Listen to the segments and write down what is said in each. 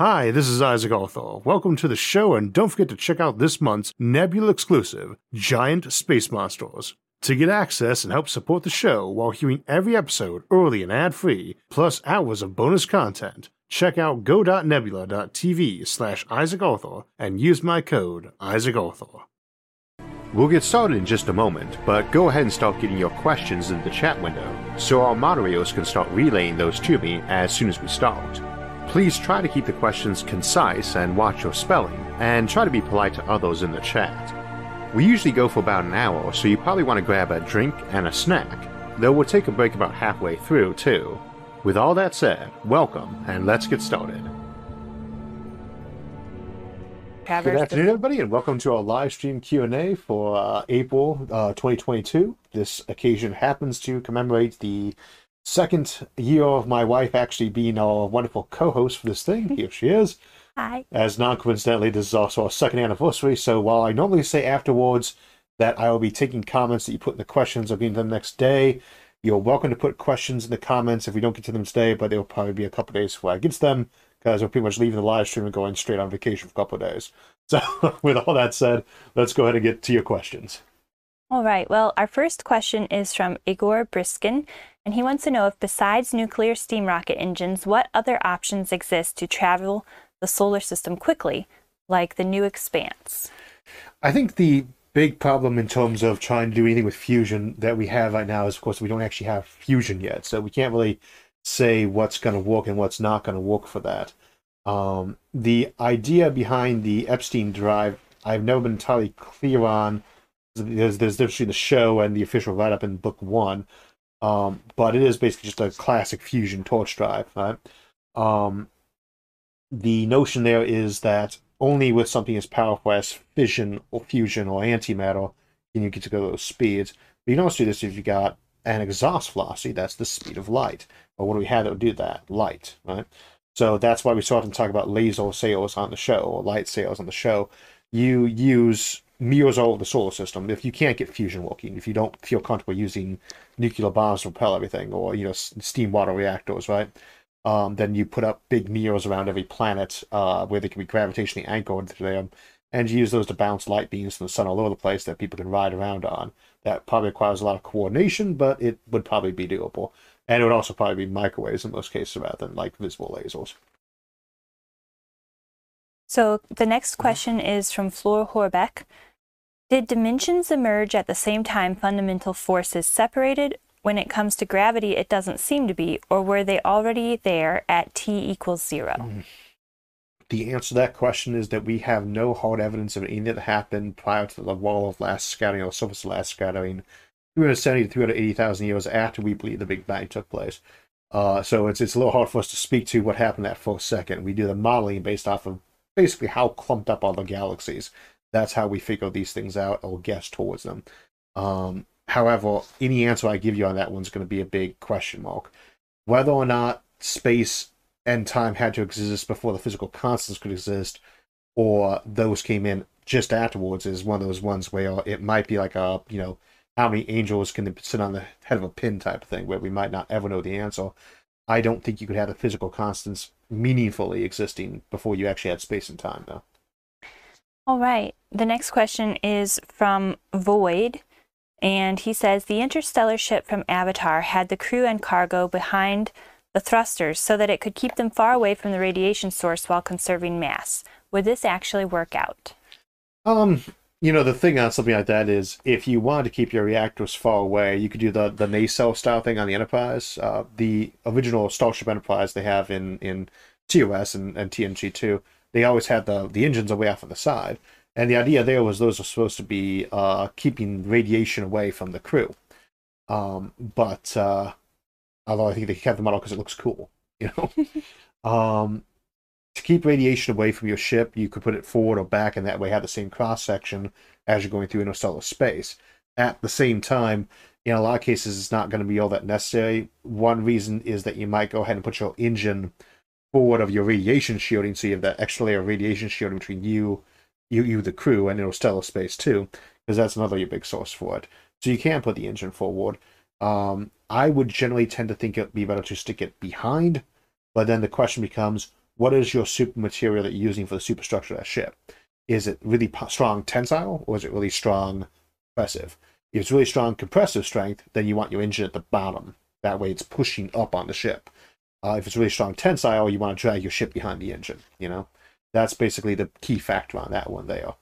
Hi, this is Isaac Arthur. Welcome to the show, and don't forget to check out this month's Nebula exclusive, Giant Space Monsters. To get access and help support the show while hearing every episode early and ad free, plus hours of bonus content, check out go.nebula.tv slash Isaac Arthur and use my code Isaac Arthur. We'll get started in just a moment, but go ahead and start getting your questions in the chat window so our moderators can start relaying those to me as soon as we start. Please try to keep the questions concise and watch your spelling, and try to be polite to others in the chat. We usually go for about an hour, so you probably want to grab a drink and a snack, though we'll take a break about halfway through, too. With all that said, welcome, and let's get started. Good afternoon, everybody, and welcome to our live stream Q&A for uh, April uh, 2022. This occasion happens to commemorate the second year of my wife actually being our wonderful co-host for this thing. Here she is. Hi. As non-coincidentally, this is also our second anniversary. So while I normally say afterwards that I will be taking comments that you put in the questions, I'll be in the next day. You're welcome to put questions in the comments if we don't get to them today, but it'll probably be a couple days before I get to them because we're pretty much leaving the live stream and going straight on vacation for a couple of days. So with all that said, let's go ahead and get to your questions. All right. Well, our first question is from Igor Briskin, and he wants to know if besides nuclear steam rocket engines, what other options exist to travel the solar system quickly, like the new expanse? I think the big problem in terms of trying to do anything with fusion that we have right now is, of course, we don't actually have fusion yet. So we can't really say what's going to work and what's not going to work for that. Um, the idea behind the Epstein drive, I've never been entirely clear on. There's, there's difference between the show and the official write up in book one. Um, but it is basically just a classic fusion torch drive, right? Um, the notion there is that only with something as powerful as fission or fusion or antimatter can you get to go those speeds. But you can also do this if you got an exhaust velocity, that's the speed of light. Or what do we have that would do that? Light, right? So that's why we so often talk about laser sails on the show or light sails on the show. You use mirrors all over the solar system. If you can't get fusion working, if you don't feel comfortable using nuclear bombs to propel everything, or you know steam water reactors, right? um, then you put up big mirrors around every planet uh, where they can be gravitationally anchored to them, and you use those to bounce light beams from the sun all over the place that people can ride around on. That probably requires a lot of coordination, but it would probably be doable. And it would also probably be microwaves in most cases rather than like visible lasers. So the next question is from Flora Horbeck. Did dimensions emerge at the same time fundamental forces separated, when it comes to gravity, it doesn't seem to be, or were they already there at t equals zero? Mm. The answer to that question is that we have no hard evidence of anything that happened prior to the wall of last scattering or surface of last scattering, 370 to 380,000 years after we believe the Big Bang took place. Uh, so it's it's a little hard for us to speak to what happened that first second. We do the modeling based off of basically how clumped up are the galaxies. That's how we figure these things out or guess towards them. Um, However, any answer I give you on that one's going to be a big question mark. Whether or not space and time had to exist before the physical constants could exist, or those came in just afterwards, is one of those ones where it might be like a, you know, how many angels can sit on the head of a pin type of thing, where we might not ever know the answer. I don't think you could have the physical constants meaningfully existing before you actually had space and time, though. All right. The next question is from Void. And he says the interstellar ship from Avatar had the crew and cargo behind the thrusters so that it could keep them far away from the radiation source while conserving mass. Would this actually work out? Um, you know, the thing on something like that is if you wanted to keep your reactors far away, you could do the, the nacelle style thing on the Enterprise. Uh, the original Starship Enterprise they have in, in TOS and, and TNG too, they always had the, the engines away off on the side. And the idea there was those are supposed to be uh, keeping radiation away from the crew. Um, but uh, although I think they kept the model because it looks cool, you know. um, to keep radiation away from your ship, you could put it forward or back, and that way have the same cross section as you're going through interstellar space. At the same time, in a lot of cases, it's not going to be all that necessary. One reason is that you might go ahead and put your engine forward of your radiation shielding, so you have that extra layer of radiation shielding between you you you the crew and interstellar space too, because that's another big source for it. So you can put the engine forward. Um, I would generally tend to think it'd be better to stick it behind, but then the question becomes, what is your super material that you're using for the superstructure of that ship? Is it really strong tensile or is it really strong compressive? If it's really strong compressive strength, then you want your engine at the bottom. That way it's pushing up on the ship. Uh, if it's really strong tensile, you want to drag your ship behind the engine. You know, that's basically the key factor on that one there.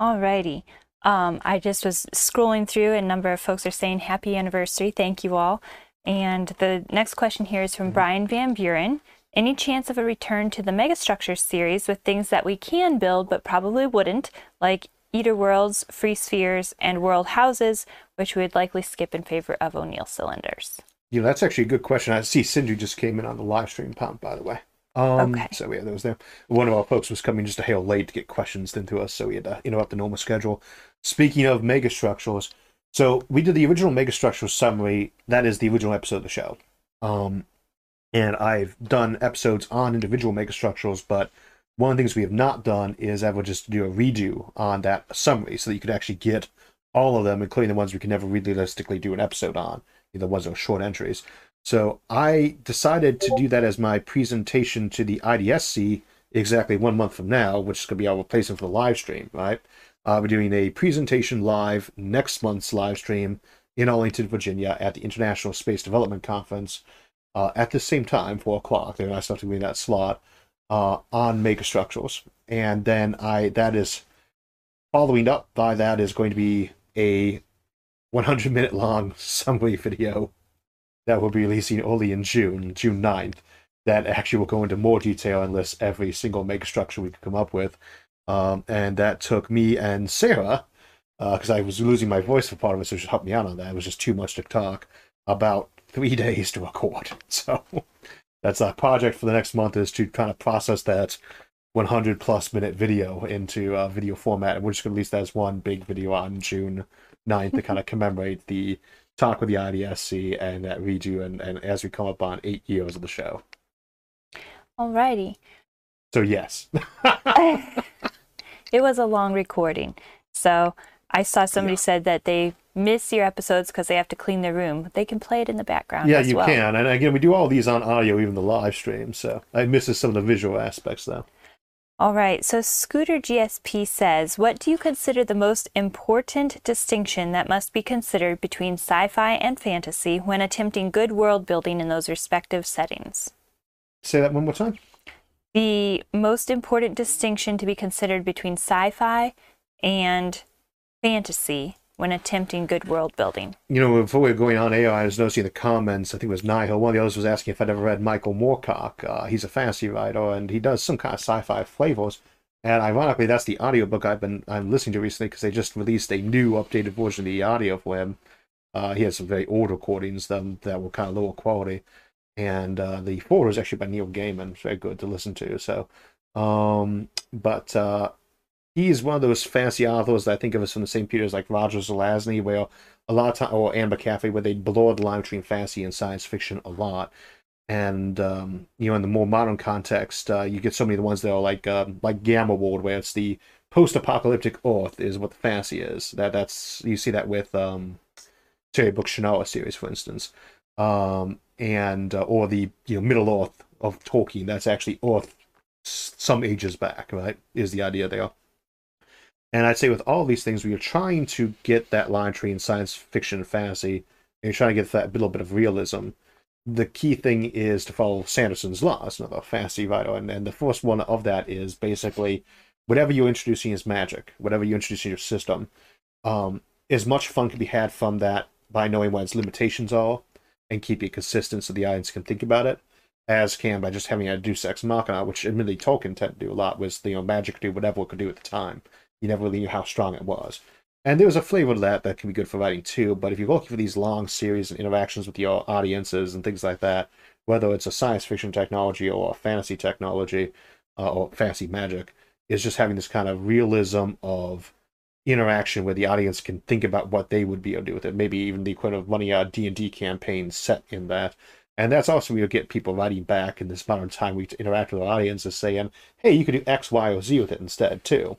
Alrighty. Um, I just was scrolling through, and a number of folks are saying happy anniversary. Thank you all. And the next question here is from mm-hmm. Brian Van Buren. Any chance of a return to the Megastructure series with things that we can build but probably wouldn't, like Eater Worlds, Free Spheres, and World Houses, which we would likely skip in favor of O'Neill cylinders? Yeah, that's actually a good question. I see Sindri just came in on the live stream pump, by the way. Um, okay. So yeah, those there. One of our folks was coming just a hail late to get questions into us, so we had to interrupt the normal schedule. Speaking of megastructures, so we did the original megastructure summary. That is the original episode of the show. Um, and I've done episodes on individual megastructures, but one of the things we have not done is ever just do a redo on that summary so that you could actually get all of them, including the ones we can never realistically do an episode on, the ones that are short entries. So I decided to do that as my presentation to the IDSC exactly one month from now, which is going to be our replacement for the live stream, right? Uh, we're doing a presentation live next month's live stream in Arlington, Virginia at the International Space Development Conference uh, at the same time, 4 o'clock. They're to be in that slot uh, on megastructures. And then I that is following up by that is going to be a 100 minute long summary video that will be releasing early in June, June 9th, that actually will go into more detail and list every single mega structure we could come up with. Um, and that took me and Sarah, because uh, I was losing my voice for part of it, so she helped me out on that. It was just too much to talk, about three days to record. So that's our project for the next month is to kind of process that 100 plus minute video into uh, video format. And we're just going to release that as one big video on June 9th to kind of commemorate the talk with the IDSC and uh, that redo and, and as we come up on eight years of the show. Alrighty. So yes. it was a long recording. So I saw somebody yeah. said that they miss your episodes because they have to clean their room. They can play it in the background. Yeah, you well. can. And again, we do all these on audio, even the live stream. So I misses some of the visual aspects though. All right, so Scooter GSP says, What do you consider the most important distinction that must be considered between sci fi and fantasy when attempting good world building in those respective settings? Say that one more time. The most important distinction to be considered between sci fi and fantasy when attempting good world building. You know, before we were going on air, I was noticing the comments. I think it was Nihil. One of the others was asking if I'd ever read Michael Moorcock. Uh, he's a fantasy writer, and he does some kind of sci-fi flavors. And ironically, that's the audiobook I've been I'm listening to recently because they just released a new updated version of the audio for him. Uh, he has some very old recordings that, that were kind of lower quality, and uh, the forward is actually by Neil Gaiman. It's very good to listen to. So, um, but uh, he's one of those fancy authors that I think of as from the same period as like Roger Zelazny, where a lot of time, or Amber McCaffrey, where they blur the line between fantasy and science fiction a lot. And um, you know, in the more modern context, uh, you get so many of the ones that are like um, like Gamma World, where it's the post-apocalyptic Earth is what the fantasy is. That that's you see that with um, Terry Brooks Shannara series, for instance, um, and uh, or the you know Middle Earth of Tolkien. That's actually Earth some ages back, right? Is the idea there. And I'd say with all these things, we are trying to get that line in science fiction and fantasy, and you're trying to get that little bit of realism. The key thing is to follow Sanderson's laws, another fantasy writer. And, and the first one of that is basically whatever you're introducing is magic, whatever you introduce in your system. Um, as much fun can be had from that by knowing what its limitations are and keep it consistent so the audience can think about it, as can by just having a Deus Ex Machina, which admittedly Tolkien tended to do a lot, was you know magic could do whatever it could do at the time you never really knew how strong it was. And there was a flavor to that that can be good for writing too. But if you're looking for these long series and interactions with your audiences and things like that, whether it's a science fiction technology or a fantasy technology uh, or fantasy magic, is just having this kind of realism of interaction where the audience can think about what they would be able to do with it. Maybe even the equivalent of running a D&D campaign set in that. And that's also where you get people writing back in this modern time we interact with our audiences saying, hey, you could do X, Y, or Z with it instead too.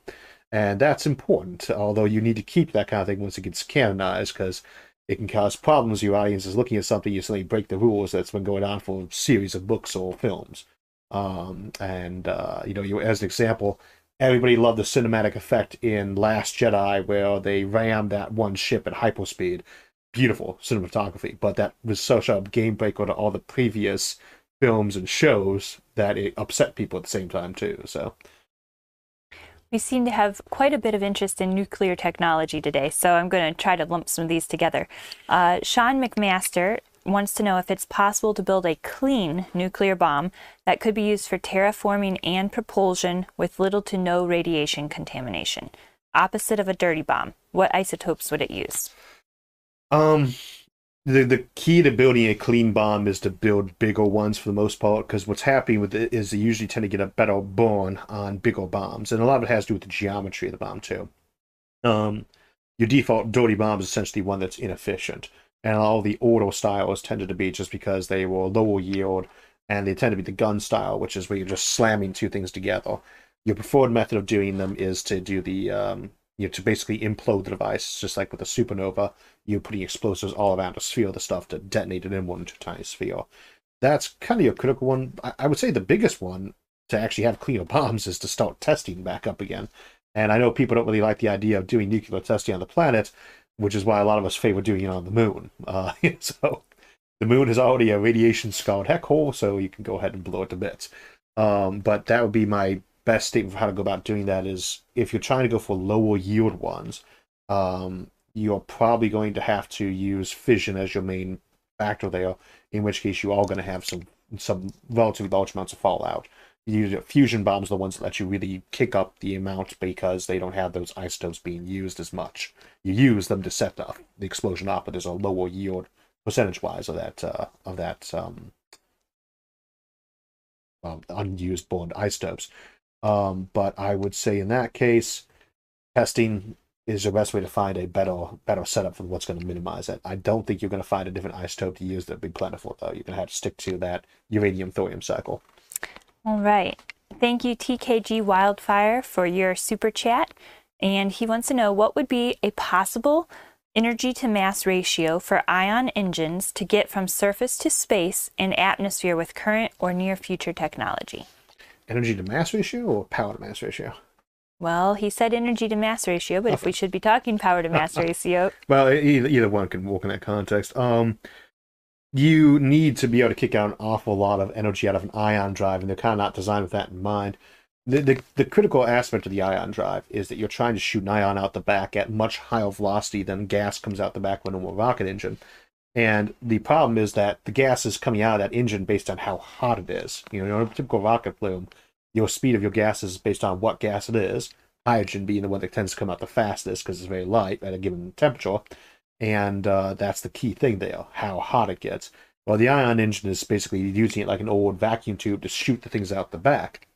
And that's important, although you need to keep that kind of thing once it gets canonized because it can cause problems. Your audience is looking at something, you suddenly break the rules that's been going on for a series of books or films. Um, and uh, you know, you as an example, everybody loved the cinematic effect in Last Jedi where they rammed that one ship at hyperspeed. Beautiful cinematography, but that was such a game breaker to all the previous films and shows that it upset people at the same time too. So we seem to have quite a bit of interest in nuclear technology today, so I'm going to try to lump some of these together. Uh, Sean McMaster wants to know if it's possible to build a clean nuclear bomb that could be used for terraforming and propulsion with little to no radiation contamination. Opposite of a dirty bomb, what isotopes would it use? Um, the the key to building a clean bomb is to build bigger ones for the most part because what's happening with it is they usually tend to get a better burn on bigger bombs and a lot of it has to do with the geometry of the bomb too. Um your default dirty bomb is essentially one that's inefficient and all the auto styles tended to be just because they were lower yield and they tend to be the gun style which is where you're just slamming two things together. Your preferred method of doing them is to do the um you know, to basically implode the device, just like with a supernova, you're putting explosives all around a sphere of the stuff to detonate it in one tiny sphere. That's kind of your critical one. I, would say the biggest one to actually have cleaner bombs is to start testing back up again. And I know people don't really like the idea of doing nuclear testing on the planet, which is why a lot of us favor doing it on the moon. Uh, so the moon is already a radiation scarred heck hole, so you can go ahead and blow it to bits. Um, but that would be my best statement for how to go about doing that is if you're trying to go for lower yield ones, um, you're probably going to have to use fission as your main factor there, in which case you are going to have some some relatively large amounts of fallout. You fusion bombs are the ones that let you really kick up the amount because they don't have those isotopes being used as much. You use them to set the, the explosion up, but there's a lower yield percentage wise of that uh, of that um, well, unused bond isotopes. Um, but I would say in that case, testing is the best way to find a better better setup for what's going to minimize it. I don't think you're going to find a different isotope to use that'd be plentiful though. You're going to have to stick to that uranium thorium cycle. All right. Thank you, TKG Wildfire, for your super chat. And he wants to know what would be a possible energy to mass ratio for ion engines to get from surface to space and atmosphere with current or near future technology energy to mass ratio or power to mass ratio? Well, he said energy to mass ratio, but if we should be talking power to mass ratio, well, either, either one can work in that context. Um, you need to be able to kick out an awful lot of energy out of an ion drive, and they're kind of not designed with that in mind. The, the, the critical aspect of the ion drive is that you're trying to shoot an ion out the back at much higher velocity than gas comes out the back of a normal rocket engine. And the problem is that the gas is coming out of that engine based on how hot it is. You know, in a typical rocket plume, your speed of your gas is based on what gas it is. Hydrogen being the one that tends to come out the fastest because it's very light at a given temperature. And uh, that's the key thing there, how hot it gets. Well, the ion engine is basically using it like an old vacuum tube to shoot the things out the back.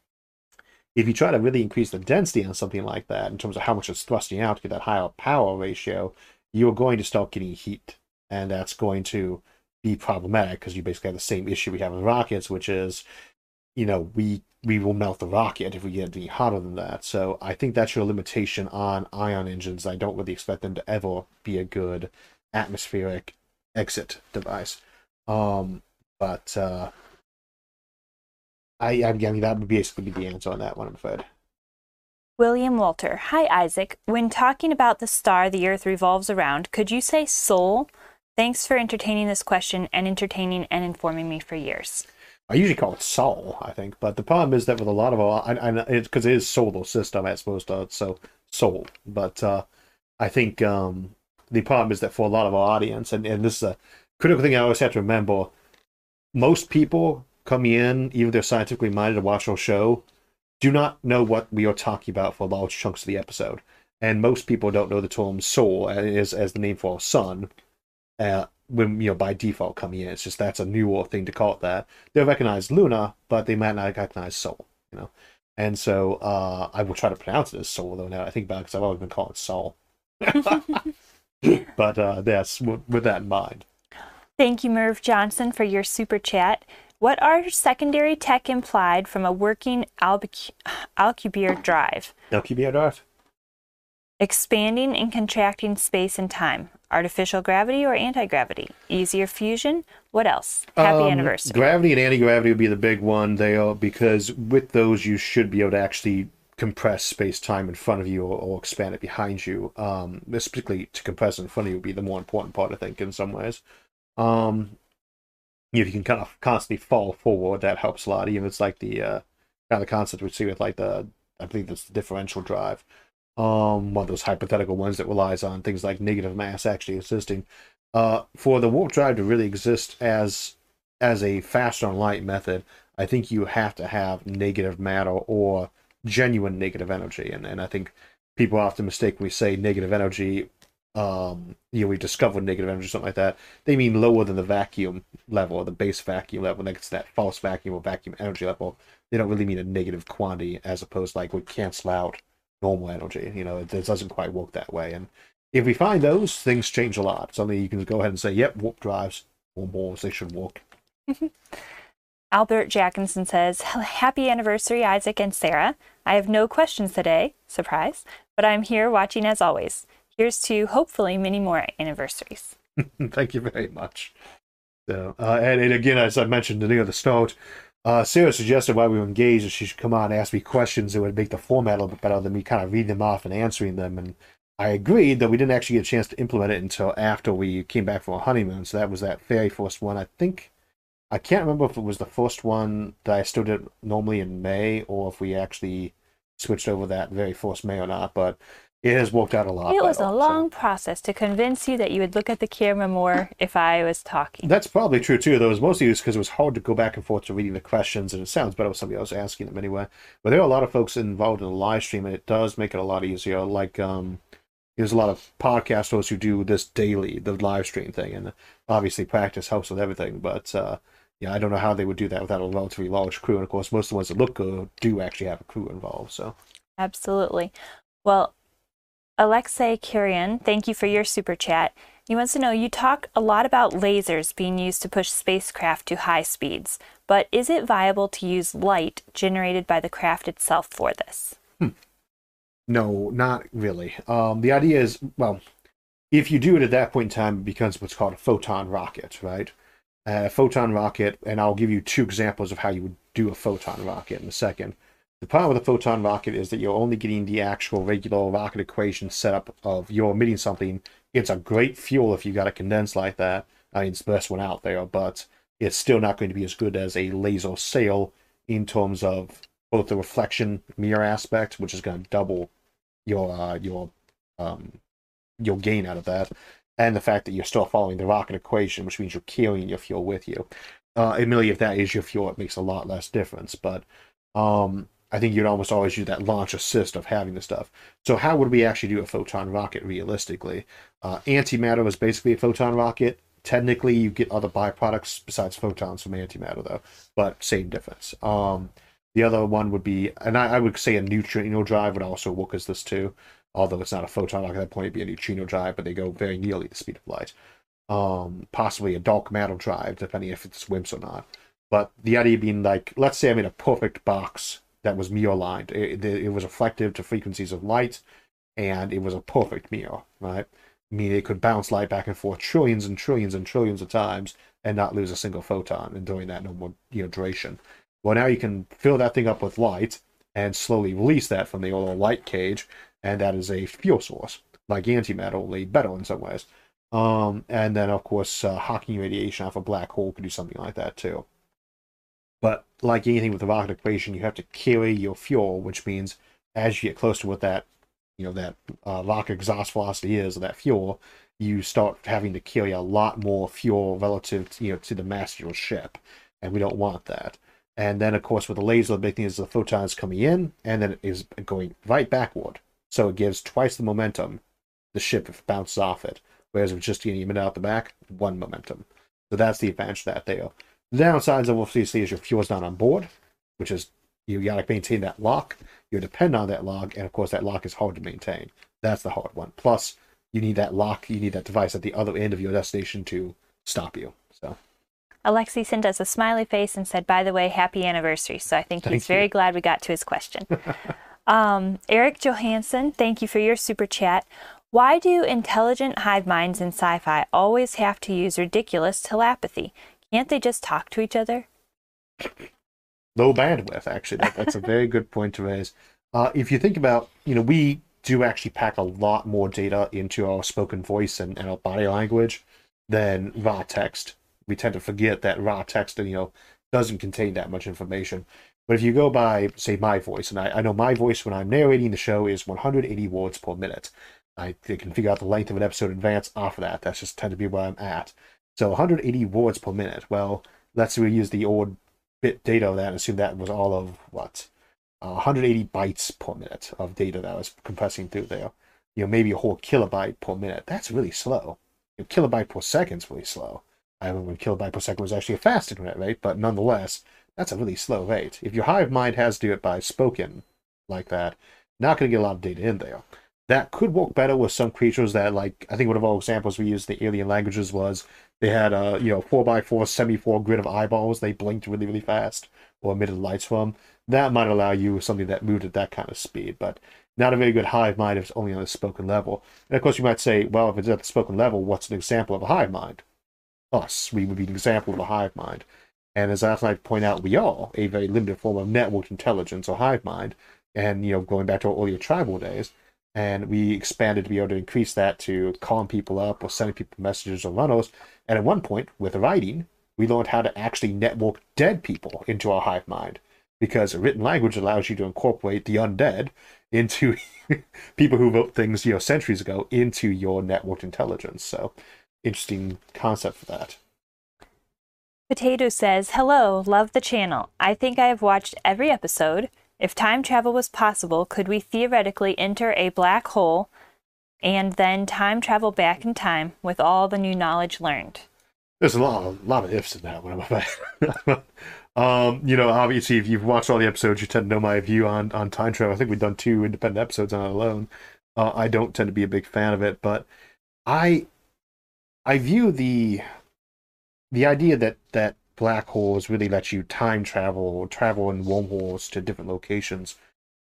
If you try to really increase the density on something like that, in terms of how much it's thrusting out to get that higher power ratio, you're going to start getting heat and that's going to be problematic because you basically have the same issue we have with rockets, which is, you know, we we will melt the rocket if we get any hotter than that. So I think that's your limitation on ion engines. I don't really expect them to ever be a good atmospheric exit device. Um, but uh, I, I mean that would basically be the answer on that one, I'm afraid. William Walter. Hi, Isaac. When talking about the star the Earth revolves around, could you say soul? Thanks for entertaining this question and entertaining and informing me for years. I usually call it Sol, I think, but the problem is that with a lot of our, and it's because it is solar system as opposed to so Sol, but uh, I think um, the problem is that for a lot of our audience, and, and this is a critical thing I always have to remember, most people coming in, even if they're scientifically minded to watch our show, do not know what we are talking about for large chunks of the episode. And most people don't know the term Sol as, as the name for our sun uh, when you know by default coming in. It's just that's a newer thing to call it that. They'll recognize Luna, but they might not recognize Soul. You know, and so uh, I will try to pronounce it as Soul though. Now I think about it because I've always been calling it Sol. but uh, yes, with, with that in mind. Thank you, Merv Johnson, for your super chat. What are secondary tech implied from a working Alcubierre drive? Alcubierre drive? Expanding and contracting space and time. Artificial gravity or anti gravity? Easier fusion? What else? Happy Um, anniversary. Gravity and anti gravity would be the big one. They are because with those you should be able to actually compress space time in front of you or, or expand it behind you. Um, particularly to compress in front of you would be the more important part, I think, in some ways. Um, if you can kind of constantly fall forward, that helps a lot. Even if it's like the uh, kind of the concept we see with like the I believe it's the differential drive. Um, one of those hypothetical ones that relies on things like negative mass actually existing. Uh, for the warp drive to really exist as as a faster on light method, I think you have to have negative matter or genuine negative energy. And and I think people often mistakenly say negative energy. Um, you know, we discovered negative energy, or something like that. They mean lower than the vacuum level or the base vacuum level. Like it's that false vacuum or vacuum energy level. They don't really mean a negative quantity as opposed like would cancel out normal energy. You know, it, it doesn't quite work that way. And if we find those, things change a lot. Suddenly you can go ahead and say, yep, warp drives or more, they should work. Albert Jackinson says, Happy anniversary, Isaac and Sarah. I have no questions today, surprise, but I'm here watching as always. Here's to hopefully many more anniversaries. Thank you very much. So, uh, and, and again, as I mentioned in the the start, uh, Sarah suggested while we were engaged that she should come on and ask me questions that would make the format a little bit better than me kind of reading them off and answering them. And I agreed that we didn't actually get a chance to implement it until after we came back from our honeymoon. So that was that very first one. I think I can't remember if it was the first one that I still did normally in May or if we actually switched over that very first May or not. But it has worked out a lot. It was a so- long process to convince you that you would look at the camera more if I was talking. That's probably true too, though. It was mostly because it was hard to go back and forth to reading the questions, and it sounds better with somebody else asking them anyway. But there are a lot of folks involved in the live stream, and it does make it a lot easier. Like, um, there's a lot of podcast hosts who do this daily, the live stream thing, and obviously practice helps with everything. But uh, yeah, I don't know how they would do that without a relatively large crew. And of course, most of the ones that look good do actually have a crew involved. So Absolutely. Well, Alexei Kurian, thank you for your super chat. He wants to know you talk a lot about lasers being used to push spacecraft to high speeds, but is it viable to use light generated by the craft itself for this? No, not really. Um, the idea is, well, if you do it at that point in time, it becomes what's called a photon rocket, right? A photon rocket, and I'll give you two examples of how you would do a photon rocket in a second. The problem with a photon rocket is that you're only getting the actual regular rocket equation setup of you're emitting something. It's a great fuel if you got it condensed like that. I mean, it's the best one out there, but it's still not going to be as good as a laser sail in terms of both the reflection mirror aspect, which is going to double your uh, your um, your gain out of that, and the fact that you're still following the rocket equation, which means you're carrying your fuel with you. Uh, admittedly, if that is your fuel, it makes a lot less difference. But um, I think you'd almost always use that launch assist of having the stuff. So how would we actually do a photon rocket realistically? Uh, antimatter is basically a photon rocket. Technically, you get other byproducts besides photons from antimatter, though, but same difference. Um, the other one would be, and I, I would say a neutrino drive would also work as this too, although it's not a photon rocket at that point, it'd be a neutrino drive, but they go very nearly the speed of light. Um, possibly a dark matter drive, depending if it's WIMPs or not. But the idea being like, let's say I'm in a perfect box that was mirror lined. It, it, was reflective to frequencies of light, and it was a perfect mirror, right? I mean, it could bounce light back and forth trillions and trillions and trillions of times and not lose a single photon, and doing that no more you know duration. Well, now you can fill that thing up with light and slowly release that from the little light cage, and that is a fuel source, like antimatter, only better in some ways. Um, and then, of course, uh, Hawking radiation off a black hole could do something like that too. But like anything with the rocket equation, you have to carry your fuel, which means as you get close to what that, you know, that uh, rocket exhaust velocity is, or that fuel, you start having to carry a lot more fuel relative, to, you know, to the mass of your ship, and we don't want that. And then, of course, with the laser, the big thing is the photons coming in, and then it is going right backward. So it gives twice the momentum the ship if it bounces off it. Whereas if it's just getting emitted out the back, one momentum. So that's the advantage of that there. The downsides of obviously is your fuel's not on board, which is you gotta maintain that lock. You depend on that lock, and of course that lock is hard to maintain. That's the hard one. Plus, you need that lock, you need that device at the other end of your destination to stop you. So Alexei sent us a smiley face and said, by the way, happy anniversary. So I think Thank he's you. very glad we got to his question. um, Eric Johansson, thank you for your super chat. Why do intelligent hive minds in sci fi always have to use ridiculous telepathy? Can't they just talk to each other? Low bandwidth, actually. That, that's a very good point to raise. Uh, if you think about, you know, we do actually pack a lot more data into our spoken voice and, and our body language than raw text. We tend to forget that raw text, you know, doesn't contain that much information. But if you go by, say, my voice, and I, I know my voice when I'm narrating the show is 180 words per minute. I can figure out the length of an episode in advance off of that. That's just tend to be where I'm at. So 180 words per minute. Well, let's say we use the old bit data of that and assume that was all of what? Uh, 180 bytes per minute of data that was compressing through there. You know, maybe a whole kilobyte per minute. That's really slow. You know, kilobyte per second is really slow. I remember when kilobyte per second was actually a fast internet rate, but nonetheless, that's a really slow rate. If your hive mind has to do it by spoken like that, not going to get a lot of data in there that could work better with some creatures that like I think one of our examples we used the alien languages was they had a you know four by four semi four grid of eyeballs. They blinked really really fast or emitted lights from that might allow you something that moved at that kind of speed but not a very good hive mind if it's only on the spoken level. And of course you might say well if it's at the spoken level what's an example of a hive mind? Us. We would be an example of a hive mind. And as I point out we are a very limited form of networked intelligence or hive mind. And you know going back to our earlier tribal days and we expanded to be able to increase that to calling people up or sending people messages or runnels. And at one point, with writing, we learned how to actually network dead people into our hive mind because written language allows you to incorporate the undead into people who wrote things you know centuries ago into your networked intelligence. So interesting concept for that. Potato says, Hello, love the channel. I think I have watched every episode. If time travel was possible, could we theoretically enter a black hole and then time travel back in time with all the new knowledge learned? There's a lot, a lot of ifs in that one. um, you know, obviously, if you've watched all the episodes, you tend to know my view on on time travel. I think we've done two independent episodes on it alone. Uh, I don't tend to be a big fan of it, but I I view the the idea that that black holes really let you time travel or travel in wormholes to different locations.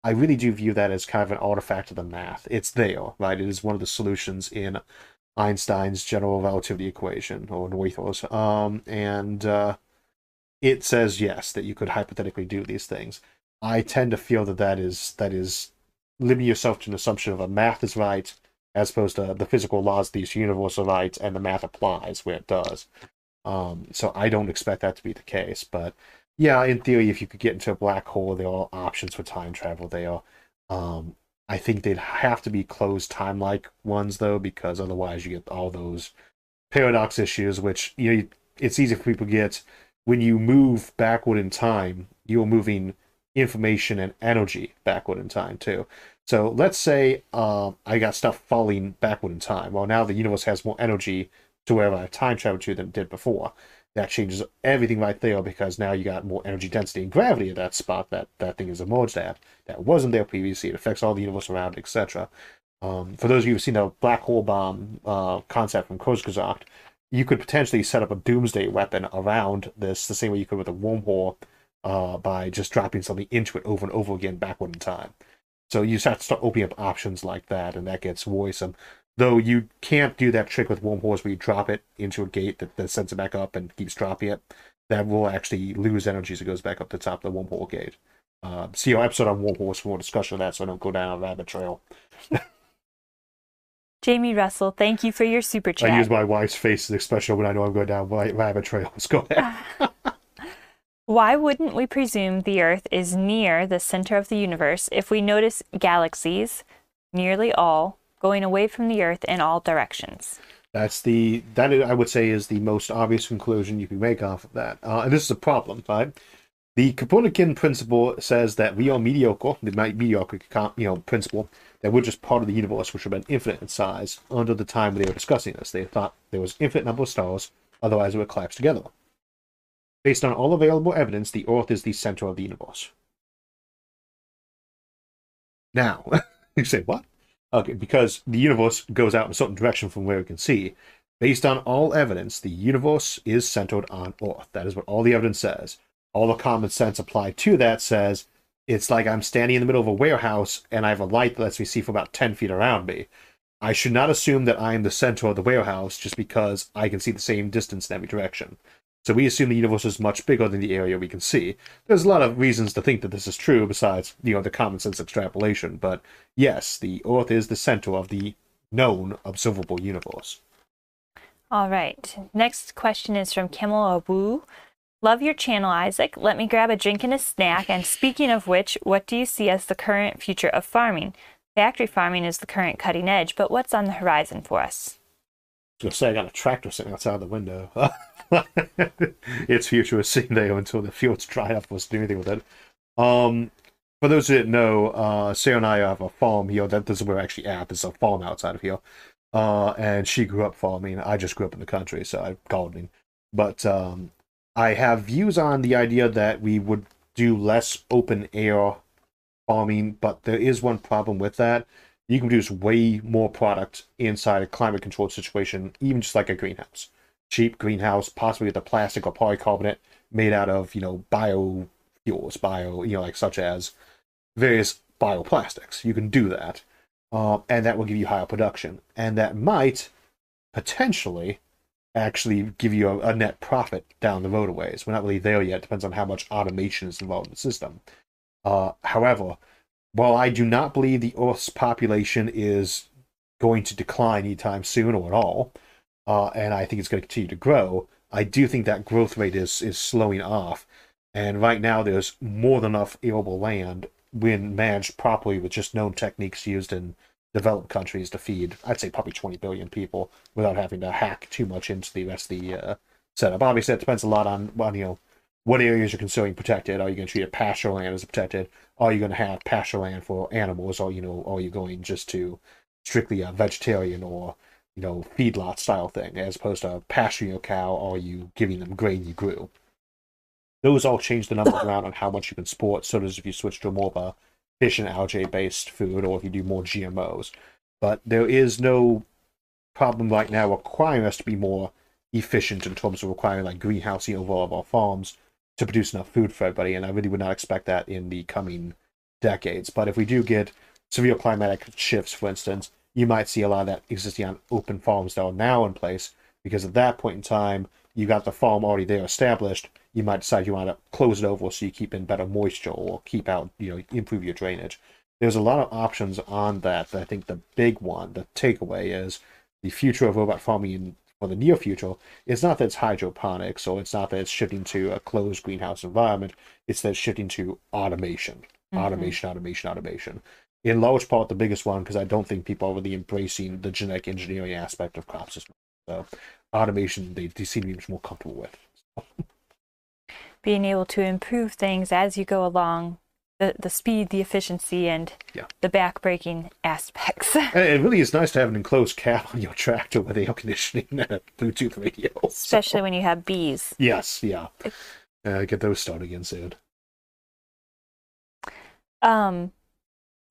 I really do view that as kind of an artifact of the math. It's there, right? It is one of the solutions in Einstein's general relativity equation or Noether's. Um, and uh, it says yes that you could hypothetically do these things. I tend to feel that that is that is limiting yourself to an assumption of a math is right as opposed to the physical laws of these universe are right and the math applies where it does. Um, so I don't expect that to be the case. But yeah, in theory, if you could get into a black hole, there are options for time travel there. Um, I think they'd have to be closed time like ones though, because otherwise you get all those paradox issues, which you know it's easy for people to get when you move backward in time, you're moving information and energy backward in time too. So let's say uh, I got stuff falling backward in time. Well, now the universe has more energy to wherever I time travel to than it did before. That changes everything right there because now you got more energy density and gravity at that spot that that thing is emerged at. That wasn't there previously. It affects all the universe around, etc. Um, for those of you who've seen the black hole bomb uh, concept from Kurzgesagt, you could potentially set up a doomsday weapon around this the same way you could with a wormhole uh, by just dropping something into it over and over again backward in time. So you have to start opening up options like that, and that gets worrisome. Though you can't do that trick with wormholes where you drop it into a gate that then sends it back up and keeps dropping it. That will actually lose energy as it goes back up the top of the wormhole gate. Uh, see our episode on wormholes for more discussion of that so I don't go down a rabbit trail. Jamie Russell, thank you for your super chat. I use my wife's face as expression when I know I'm going down rabbit trails. Go ahead. Why wouldn't we presume the Earth is near the center of the universe if we notice galaxies, nearly all, going away from the Earth in all directions. That's the that I would say is the most obvious conclusion you can make off of that, uh, and this is a problem, right? The Copernican principle says that we are mediocre, the mediocre you know principle, that we're just part of the universe, which would have been infinite in size. Under the time they were discussing this, they thought there was infinite number of stars, otherwise it would collapse together. Based on all available evidence, the Earth is the center of the universe. Now, you say what? Okay, because the universe goes out in a certain direction from where we can see. Based on all evidence, the universe is centered on Earth. That is what all the evidence says. All the common sense applied to that says it's like I'm standing in the middle of a warehouse and I have a light that lets me see for about 10 feet around me. I should not assume that I am the center of the warehouse just because I can see the same distance in every direction. So we assume the universe is much bigger than the area we can see. There's a lot of reasons to think that this is true besides, you know, the common sense extrapolation, but yes, the Earth is the center of the known observable universe. All right. Next question is from Kimmel Abu. Love your channel, Isaac. Let me grab a drink and a snack. And speaking of which, what do you see as the current future of farming? Factory farming is the current cutting edge, but what's on the horizon for us? I was going to say, I got a tractor sitting outside the window. its future sitting there until the field's dried up to do anything with it. Um, for those who didn't know, uh, and I have a farm here. That is where we're actually at. There's a farm outside of here. Uh, and she grew up farming. I just grew up in the country, so I gardening. But um, I have views on the idea that we would do less open air farming, but there is one problem with that. You can produce way more product inside a climate controlled situation, even just like a greenhouse cheap greenhouse, possibly with a plastic or polycarbonate made out of, you know, biofuels, bio, you know, like such as various bioplastics. You can do that. Uh, and that will give you higher production. And that might potentially actually give you a, a net profit down the road ways. We're not really there yet. It depends on how much automation is involved in the system. Uh, however, while I do not believe the Earth's population is going to decline anytime soon or at all, uh, and I think it's going to continue to grow. I do think that growth rate is is slowing off, and right now there's more than enough arable land when managed properly with just known techniques used in developed countries to feed, I'd say probably 20 billion people without having to hack too much into the rest of the uh, setup. Obviously, it depends a lot on, on you know what areas you're considering protected. Are you going to treat a pasture land as protected? Are you going to have pasture land for animals? Or you know, are you going just to strictly a vegetarian or you know, feedlot style thing, as opposed to pasturing your cow or you giving them grain you grew. Those all change the numbers around on how much you can sport, so does if you switch to more of a fish and algae based food or if you do more GMOs. But there is no problem right now requiring us to be more efficient in terms of requiring like greenhousing over all of our farms to produce enough food for everybody, and I really would not expect that in the coming decades. But if we do get severe climatic shifts, for instance, you might see a lot of that existing on open farms that are now in place because at that point in time you got the farm already there established you might decide you want to close it over so you keep in better moisture or keep out you know improve your drainage. There's a lot of options on that but i think the big one the takeaway is the future of robot farming in, for the near future it's not that it's hydroponics or it's not that it's shifting to a closed greenhouse environment it's that it's shifting to automation. Mm-hmm. automation automation automation in large part the biggest one because I don't think people are really embracing the genetic engineering aspect of crops as much. So automation they, they seem to be much more comfortable with. Being able to improve things as you go along, the, the speed, the efficiency, and yeah. the backbreaking aspects. and it really is nice to have an enclosed cab on your tractor with air conditioning and a Bluetooth radio. Especially so. when you have bees. Yes, yeah. Uh, get those started again soon. Um,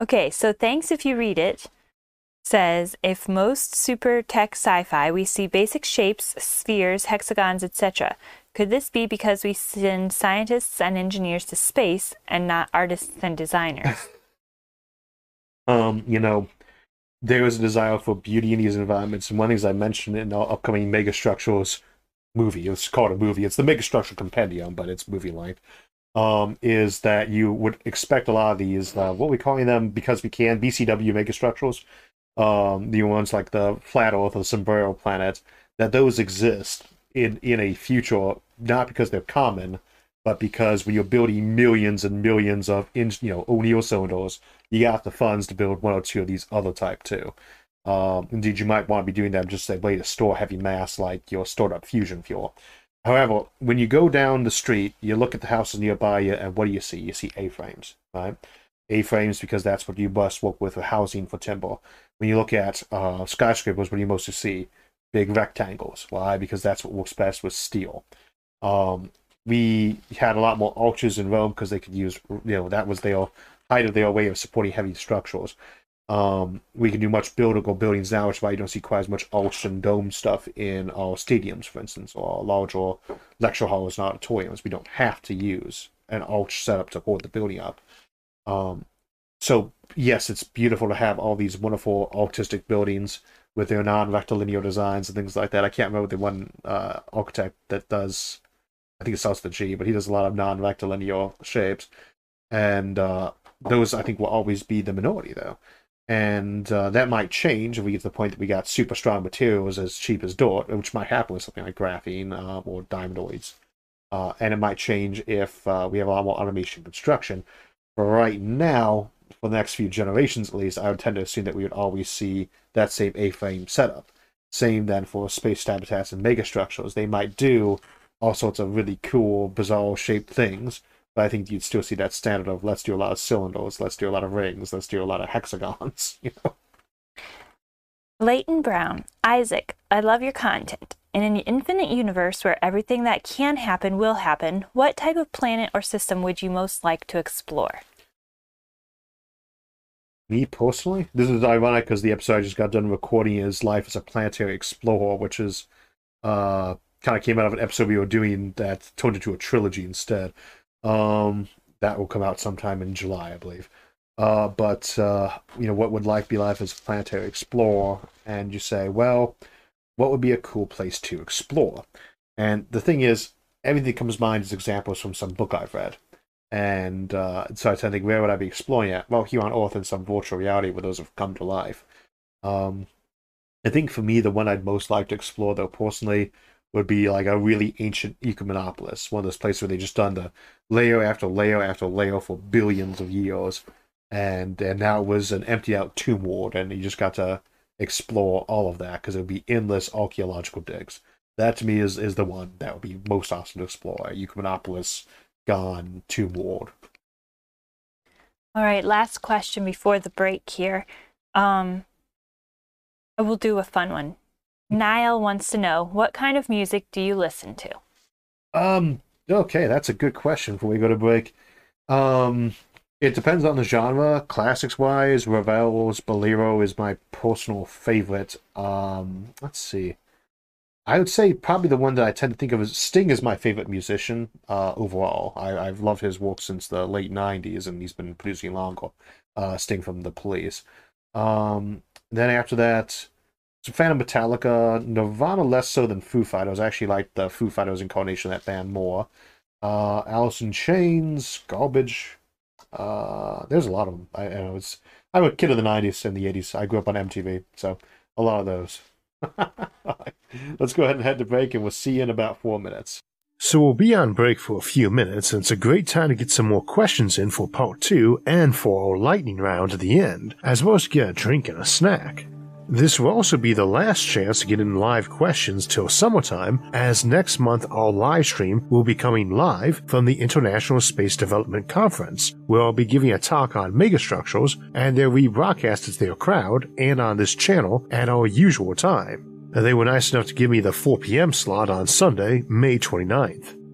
Okay, so thanks if you read it. Says if most super tech sci-fi we see basic shapes, spheres, hexagons, etc. Could this be because we send scientists and engineers to space and not artists and designers? um, you know, there is a desire for beauty in these environments, and one thing I mentioned in our upcoming Megastructures movie. It's called a movie. It's the Megastructure Compendium, but it's movie length um, is that you would expect a lot of these, uh, what we calling them because we can, BCW megastructures, um, the ones like the flat Earth or sombrero planet, that those exist in in a future not because they're common, but because when you're building millions and millions of in, you know O'Neill cylinders, you got the funds to build one or two of these other type too. Um, indeed, you might want to be doing them just a way to store heavy mass like your stored up fusion fuel. However, when you go down the street, you look at the houses nearby you, and what do you see? You see A-frames, right? A-frames because that's what you must work with for housing for timber. When you look at uh, skyscrapers, what do you mostly see? Big rectangles. Why? Because that's what works best with steel. Um, we had a lot more arches in Rome because they could use, you know, that was their height of their way of supporting heavy structures. Um, we can do much buildable buildings now, which is why you don't see quite as much arch and dome stuff in our stadiums, for instance, or our larger lecture halls and auditoriums. We don't have to use an arch setup to hold the building up. Um, so yes, it's beautiful to have all these wonderful artistic buildings with their non-rectilinear designs and things like that. I can't remember the one uh, architect that does. I think it starts with G, but he does a lot of non-rectilinear shapes, and uh, those I think will always be the minority though. And uh, that might change if we get to the point that we got super strong materials as cheap as dirt, which might happen with something like graphene uh, or diamondoids. Uh, and it might change if uh, we have a lot more automation construction. But right now, for the next few generations at least, I would tend to assume that we would always see that same A-frame setup. Same then for space habitats and megastructures. They might do all sorts of really cool, bizarre shaped things, but I think you'd still see that standard of let's do a lot of cylinders, let's do a lot of rings, let's do a lot of hexagons, you know. Leighton Brown, Isaac, I love your content. In an infinite universe where everything that can happen will happen, what type of planet or system would you most like to explore? Me personally, this is ironic because the episode I just got done recording is Life as a Planetary Explorer, which is uh kind of came out of an episode we were doing that turned into a trilogy instead. Um, that will come out sometime in July, I believe. Uh, but uh, you know, what would life be like as a planetary explorer? And you say, well, what would be a cool place to explore? And the thing is, everything that comes to mind is examples from some book I've read. And uh, so I tend to think, where would I be exploring at? Well, here on Earth in some virtual reality where those have come to life. Um, I think for me, the one I'd most like to explore, though, personally, would be like a really ancient Ecumenopolis, one of those places where they just done the layer after layer after layer for billions of years, and and now it was an empty out tomb world, and you just got to explore all of that because it would be endless archaeological digs. That to me is is the one that would be most awesome to explore. Ecumenopolis, gone, tomb world. All right, last question before the break here. Um, I will do a fun one. Niall wants to know what kind of music do you listen to? Um, okay, that's a good question before we go to break. Um, it depends on the genre. Classics wise, Ravel's Bolero is my personal favorite. Um, let's see. I would say probably the one that I tend to think of as Sting is my favorite musician uh, overall. I, I've loved his work since the late 90s, and he's been producing longer. Uh, Sting from The Police. Um, then after that, a fan of Metallica, Nirvana less so than Foo Fighters. I actually like the Foo Fighters incarnation of that band more. Uh, Alice in Chains, Garbage. Uh, there's a lot of them. I, I it's. I'm a kid of the '90s and the '80s. I grew up on MTV, so a lot of those. Let's go ahead and head to break, and we'll see you in about four minutes. So we'll be on break for a few minutes, and it's a great time to get some more questions in for part two and for our lightning round at the end, as well as get a drink and a snack. This will also be the last chance to get in live questions till summertime, as next month our live stream will be coming live from the International Space Development Conference, where I'll be giving a talk on megastructures and they're rebroadcast to their crowd and on this channel at our usual time. They were nice enough to give me the 4 p.m. slot on Sunday, May 29th.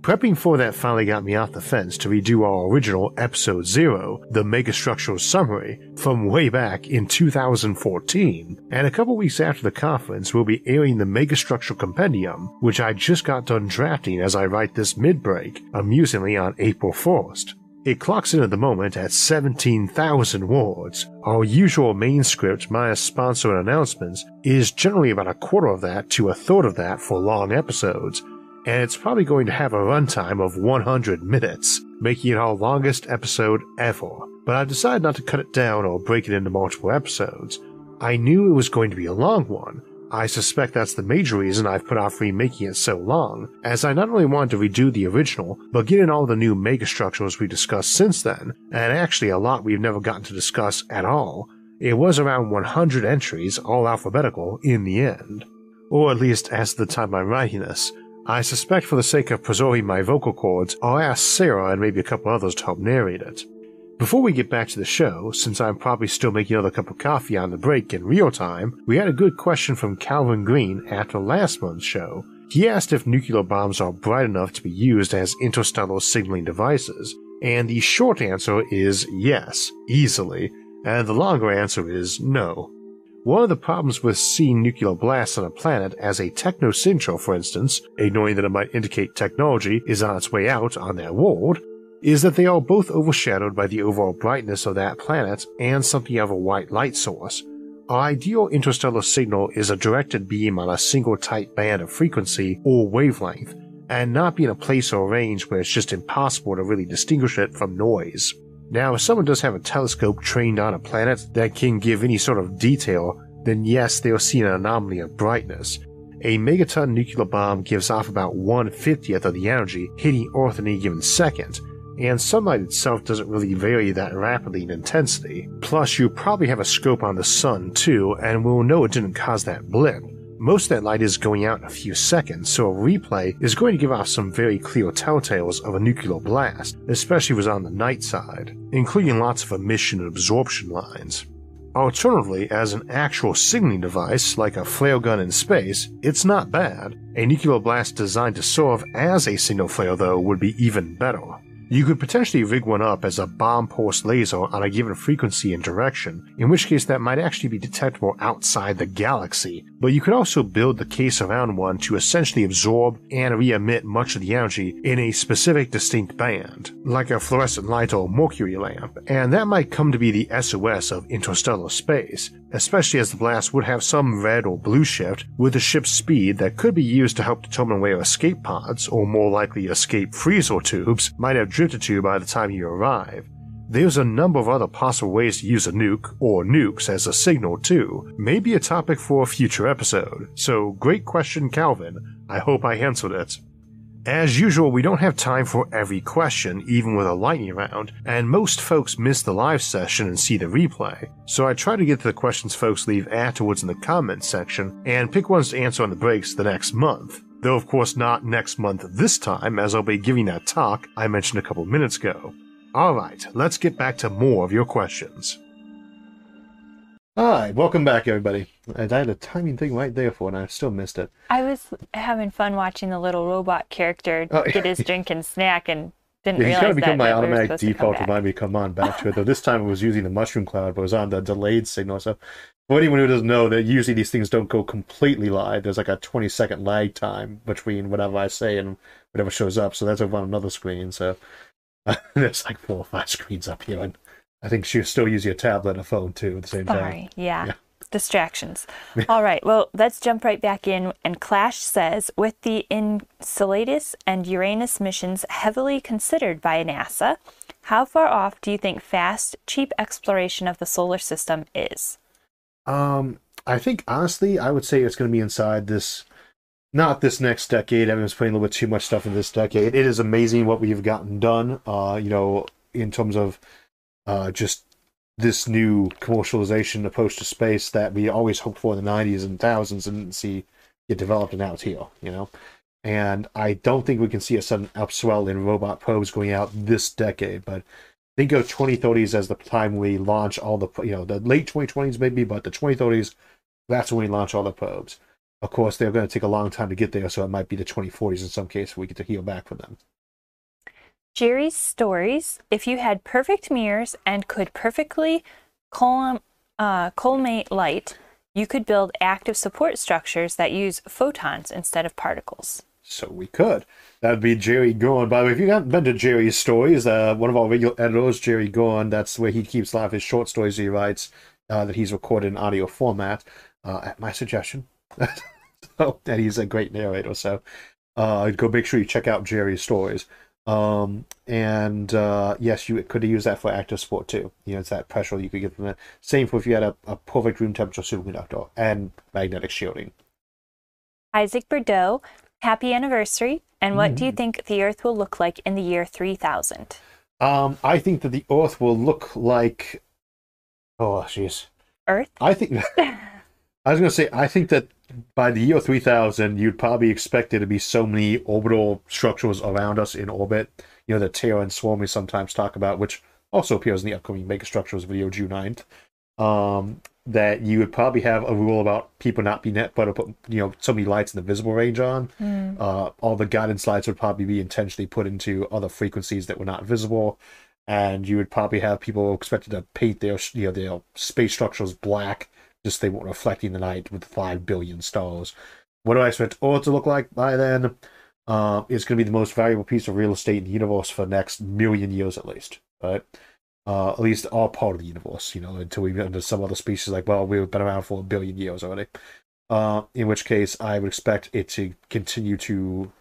Prepping for that finally got me off the fence to redo our original Episode 0, the Megastructural Summary, from way back in 2014, and a couple weeks after the conference we'll be airing the Megastructural Compendium, which I just got done drafting as I write this mid-break, amusingly on April 1st. It clocks in at the moment at 17,000 words. Our usual main script minus sponsor and announcements is generally about a quarter of that to a third of that for long episodes, and it's probably going to have a runtime of 100 minutes, making it our longest episode ever. But I've decided not to cut it down or break it into multiple episodes. I knew it was going to be a long one. I suspect that's the major reason I've put off remaking it so long, as I not only wanted to redo the original, but get in all the new megastructures we discussed since then, and actually a lot we've never gotten to discuss at all. It was around 100 entries, all alphabetical, in the end. Or at least as of the time I'm writing this, I suspect for the sake of preserving my vocal cords, I'll ask Sarah and maybe a couple others to help narrate it. Before we get back to the show, since I'm probably still making another cup of coffee on the break in real time, we had a good question from Calvin Green after last month's show. He asked if nuclear bombs are bright enough to be used as interstellar signaling devices, and the short answer is yes, easily, and the longer answer is no. One of the problems with seeing nuclear blasts on a planet as a technosignature, for instance, ignoring that it might indicate technology is on its way out on that world, is that they are both overshadowed by the overall brightness of that planet and something of a white light source. Our ideal interstellar signal is a directed beam on a single tight band of frequency or wavelength, and not be in a place or range where it's just impossible to really distinguish it from noise. Now, if someone does have a telescope trained on a planet that can give any sort of detail, then yes, they'll see an anomaly of brightness. A megaton nuclear bomb gives off about 150th of the energy hitting Earth in any given second, and sunlight itself doesn't really vary that rapidly in intensity. Plus, you probably have a scope on the sun too, and we'll know it didn't cause that blip. Most of that light is going out in a few seconds, so a replay is going to give off some very clear telltales of a nuclear blast, especially if it was on the night side, including lots of emission and absorption lines. Alternatively, as an actual signaling device, like a flare gun in space, it's not bad. A nuclear blast designed to serve as a signal flare, though, would be even better. You could potentially rig one up as a bomb pumped laser on a given frequency and direction, in which case that might actually be detectable outside the galaxy, but you could also build the case around one to essentially absorb and re emit much of the energy in a specific distinct band, like a fluorescent light or mercury lamp, and that might come to be the SOS of interstellar space, especially as the blast would have some red or blue shift with the ship's speed that could be used to help determine where escape pods, or more likely escape freezer tubes, might have drifted to by the time you arrive. There's a number of other possible ways to use a nuke, or nukes, as a signal too. Maybe a topic for a future episode. So, great question, Calvin. I hope I answered it. As usual, we don't have time for every question, even with a lightning round, and most folks miss the live session and see the replay, so I try to get to the questions folks leave afterwards in the comments section and pick ones to answer on the breaks the next month. Though, of course, not next month this time, as I'll be giving that talk I mentioned a couple minutes ago. Alright, let's get back to more of your questions. Hi, welcome back, everybody. I had a timing thing right there for, and I still missed it. I was having fun watching the little robot character Oh, get his drink and snack and didn't Yeah, he's realize going to become my automatic supposed to come default to remind me to come on back to it. Though this time it was using the mushroom cloud, but it was on the delayed signal. So for anyone who doesn't know, that usually these things don't go completely live. There's like a 20 second lag time between whatever I say and whatever shows up. So that's over on another screen. So there's like four or five screens up here, and I think she's still using a tablet and a phone too at the same time. Sorry, yeah. Yeah. Distractions. All right, well, let's jump right back in. And Clash says with the Enceladus and Uranus missions heavily considered by NASA, how far off do you think fast, cheap exploration of the solar system is? Um, I think honestly, I would say it's going to be inside this, not this next decade. Everyone's putting a little bit too much stuff in this decade. It is amazing what we've gotten done. Uh, you know, in terms of uh, just this new commercialization approach to space that we always hoped for in the '90s and thousands and didn't see get developed, and now it's here. You know. And I don't think we can see a sudden upswell in robot probes going out this decade, but think of 2030s as the time we launch all the you know the late 2020s maybe but the 2030s that's when we launch all the probes of course they're going to take a long time to get there so it might be the 2040s in some cases we get to heal back from them Jerry's stories. If you had perfect mirrors and could perfectly colum, uh, light, you could build active support structures that use photons instead of particles. so we could that would be jerry Guern by the way if you haven't been to jerry's stories uh, one of our regular editors jerry Guern that's where he keeps a lot of his short stories he writes uh, that he's recorded in audio format uh, at my suggestion so, and he's a great narrator so uh, go make sure you check out jerry's stories um, and uh, yes you could use that for active support too you know it's that pressure you could get from it same for if you had a, a perfect room temperature superconductor and magnetic shielding Isaac Bordeaux, happy anniversary. And what Mm. do you think the Earth will look like in the year 3000? Um, I think that the Earth will look like. Oh, jeez. Earth? I think. I was going to say, I think that by the year 3000, you'd probably expect there to be so many orbital structures around us in orbit. You know, that Terra and Swarmy sometimes talk about, which also appears in the upcoming Megastructures video, June 9th. Um, that you would probably have a rule about people not being net, but to put you know so many lights in the visible range on. Uh, all the guidance lights would probably be intentionally put into other frequencies that were not visible, and you would probably have people expected to paint their you know their space structures black, just they weren't reflecting the night with five billion stars. What do I expect Earth to look like by then? uh, is going to be the most valuable piece of real estate in the universe for the next million years at least, right? Uh, at least our part of the universe, you know, until we get into some other species like, well, we've been around for a billion years already. Uh, in which case, I would expect it to continue to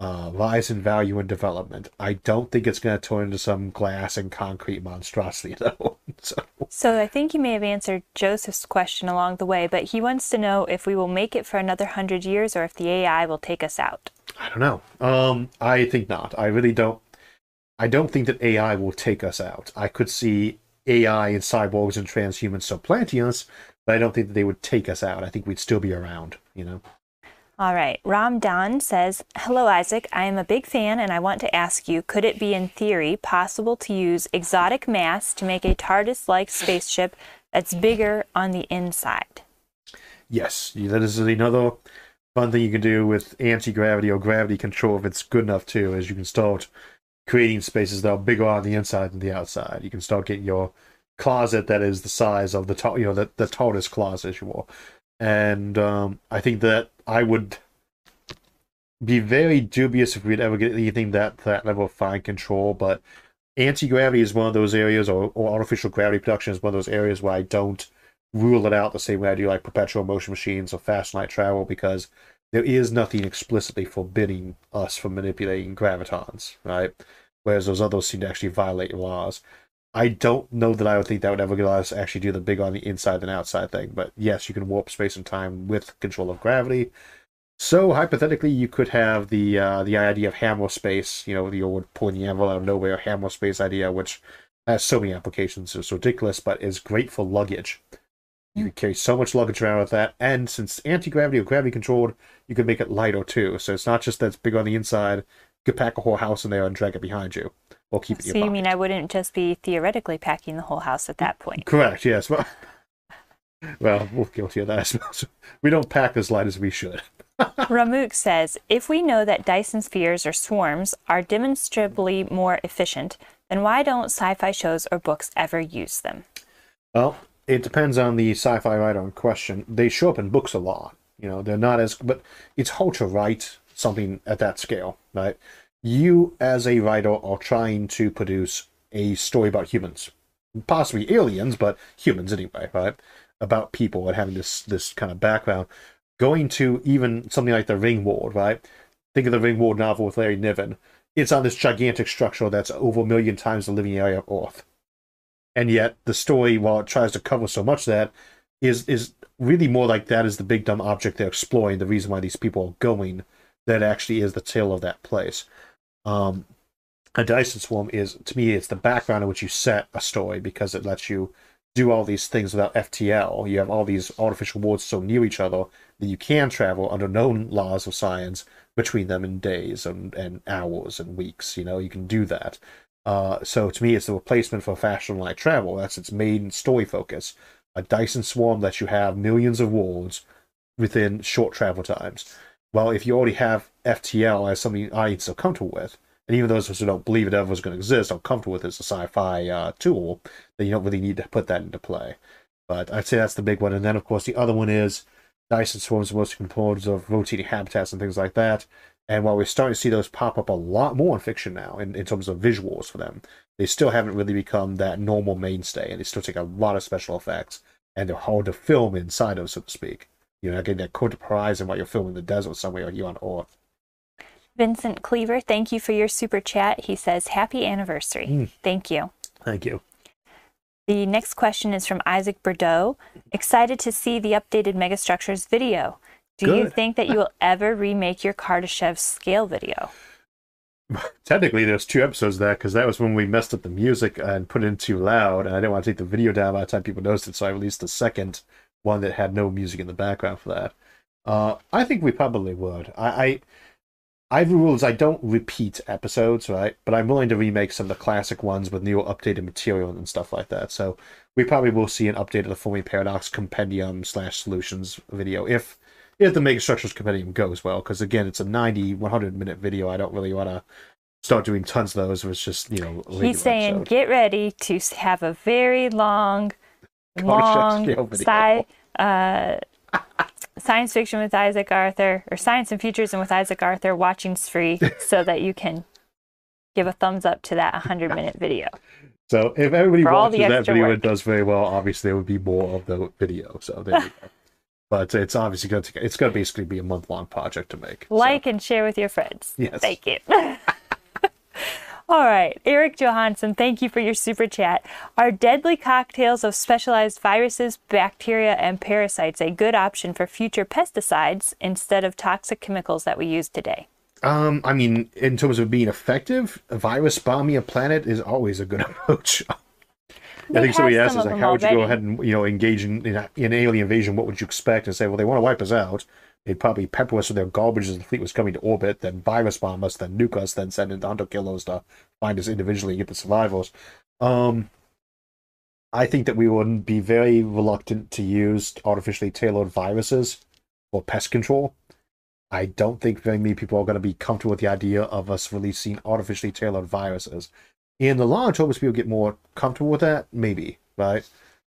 uh, rise in value and development. I don't think it's going to turn into some glass and concrete monstrosity, though. so. So I think you may have answered Joseph's question along the way, but he wants to know if we will make it for another hundred years or if the AI will take us out. I don't know. Um, I think not. I really don't. I don't think that AI will take us out. I could see AI and cyborgs and transhumans supplanting us, but I don't think that they would take us out. I think we'd still be around. You know. All right. Ram Dan says, Hello, Isaac. I am a big fan and I want to ask you could it be, in theory, possible to use exotic mass to make a TARDIS like spaceship that's bigger on the inside? Yes, that is another fun thing you can do with anti gravity or gravity control if it's good enough too. Is you can start creating spaces that are bigger on the inside than the outside. You can start getting your closet that is the size of the you know the the TARDIS closet, as you will. And um, I think that I would be very dubious if we'd ever get anything that that level of fine control. But anti gravity is one of those areas, or, or artificial gravity production is one of those areas where I don't rule it out the same way I do like perpetual motion machines or fast light travel because there is nothing explicitly forbidding us from manipulating gravitons, right? Whereas those others seem to actually violate laws. I don't know that I would think that would ever allow us to actually do the big on the inside than outside thing, but yes, you can warp space and time with control of gravity. So hypothetically, you could have the uh, the idea of hammer space, you know, the old pulling the anvil out of nowhere hammer space idea, which has so many applications. It's ridiculous, but is great for luggage. You can carry so much luggage around with that, and since anti gravity or gravity controlled, you can make it lighter too. So it's not just that it's big on the inside. Could pack a whole house in there and drag it behind you, or keep it in So you mean. I wouldn't just be theoretically packing the whole house at that point? Correct. Yes. Well, well, we're guilty of that. I suppose we don't pack as light as we should. Ramuk says, if we know that Dyson spheres or swarms are demonstrably more efficient, then why don't sci-fi shows or books ever use them? Well, it depends on the sci-fi writer in question. They show up in books a lot. You know, they're not as, but it's hard to write something at that scale, right? You, as a writer, are trying to produce a story about humans, possibly aliens, but humans anyway, right? About people and having this this kind of background. Going to even something like the Ringworld, right? Think of the Ringworld novel with Larry Niven. It's on this gigantic structure that's over a million times the living area of Earth and yet the story, while it tries to cover so much that, is is really more like that is the big dumb object they're exploring. The reason why these people are going, that actually is the tale of that place. Um, a Dyson swarm is to me it's the background in which you set a story because it lets you do all these things without FTL. You have all these artificial worlds so near each other that you can travel under known laws of science between them in days and, and hours and weeks. You know, you can do that. Uh, so to me, it's the replacement for fashion light travel. That's its main story focus. A Dyson swarm lets you have millions of worlds within short travel times. Well, if you already have FTL as something audiences are comfortable with, and even those of us who don't believe it ever was going to exist are comfortable with it as a sci-fi uh, tool, then you don't really need to put that into play. But I'd say that's the big one. And then, of course, the other one is Dyson swarms are mostly composed of rotating habitats and things like that. And while we're starting to see those pop up a lot more in fiction now, in, in terms of visuals for them, they still haven't really become that normal mainstay, and they still take a lot of special effects, and they're hard to film inside of, so to speak. You're not getting that cold and what you're filming in the desert somewhere here on Earth. Vincent Cleaver, thank you for your super chat. He says, Happy anniversary. Mm. Thank you. Thank you. The next question is from Isaac Bordeaux. Excited to see the updated Megastructures video. Do you think that you will ever remake your Kardashev scale video? Technically, there's two episodes there because that was when we messed up the music and put it in too loud, and I didn't want to take the video down by the time people noticed it, so I released the second one that had no music in the background for that. Uh, I think we probably would. I, I, I have rules. I don't repeat episodes, right? But I'm willing to remake some of the classic ones with new updated material and stuff like that. So we probably will see an update of the Fermi Paradox Compendium slash Solutions video if if the Megastructures Compendium goes well. Because again, it's a 90, 100 minute video. I don't really want to start doing tons of those. It's just you know. He's saying, episode. get ready to have a very long, long, sci, uh, Science Fiction with Isaac Arthur or Science and Futurism with Isaac Arthur. Watching's free, so that you can give a thumbs up to that 100 minute video. So if everybody For watches that video work. and does very well, obviously there would be more of the video. So there you go. But it's obviously going to it's going to basically be a month long project to make. so- Like and share with your friends. Yes. Thank you. All right, Eric Johansson, thank you for your super chat. Are deadly cocktails of specialized viruses, bacteria, and parasites a good option for future pesticides instead of toxic chemicals that we use today? Um, I mean, in terms of being effective, a virus bombing a planet is always a good approach. I think somebody asked us like, how would you go ahead and you know engage in, in, in alien invasion? What would you expect? And say, well, they want to wipe us out. They'd probably pepper us with their garbage as the fleet was coming to orbit, then virus bomb us, then nuke us, then send in hunter killers to find us individually and get the survivors. Um, I think that we would be very reluctant to use artificially tailored viruses for pest control. I don't think very many people are going to be comfortable with the idea of us releasing artificially tailored viruses. In the long term, as people get more comfortable with that, maybe, right?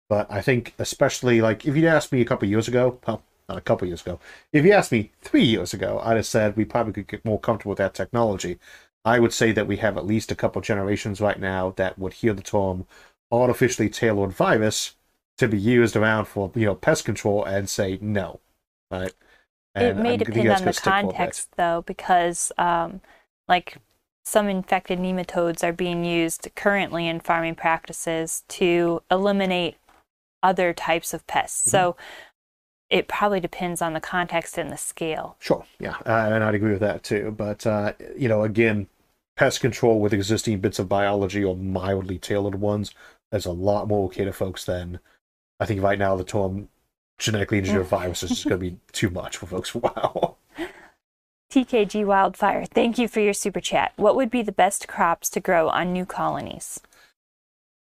But I think, especially like if you'd asked me a couple years ago, well, not a couple years ago, if you asked me three years ago, I'd have said we probably could get more comfortable with that technology. I would say that we have at least a couple generations right now that would hear the term artificially tailored virus to be used around for you know pest control and say no, right? it may I think depend on the stick for a bit. context, though, because um, like some infected nematodes are being used currently in farming practices to eliminate other types of pests. Mm-hmm. So it probably depends on the context and the scale. Sure, yeah, uh, and I'd agree with that too. But uh, you know, again, pest control with existing bits of biology or mildly tailored ones, there's a lot more okay to folks than I think right now the term genetically engineered viruses is going to be too much for folks for a while. TKG Wildfire, thank you for your super chat. What would be the best crops to grow on new colonies?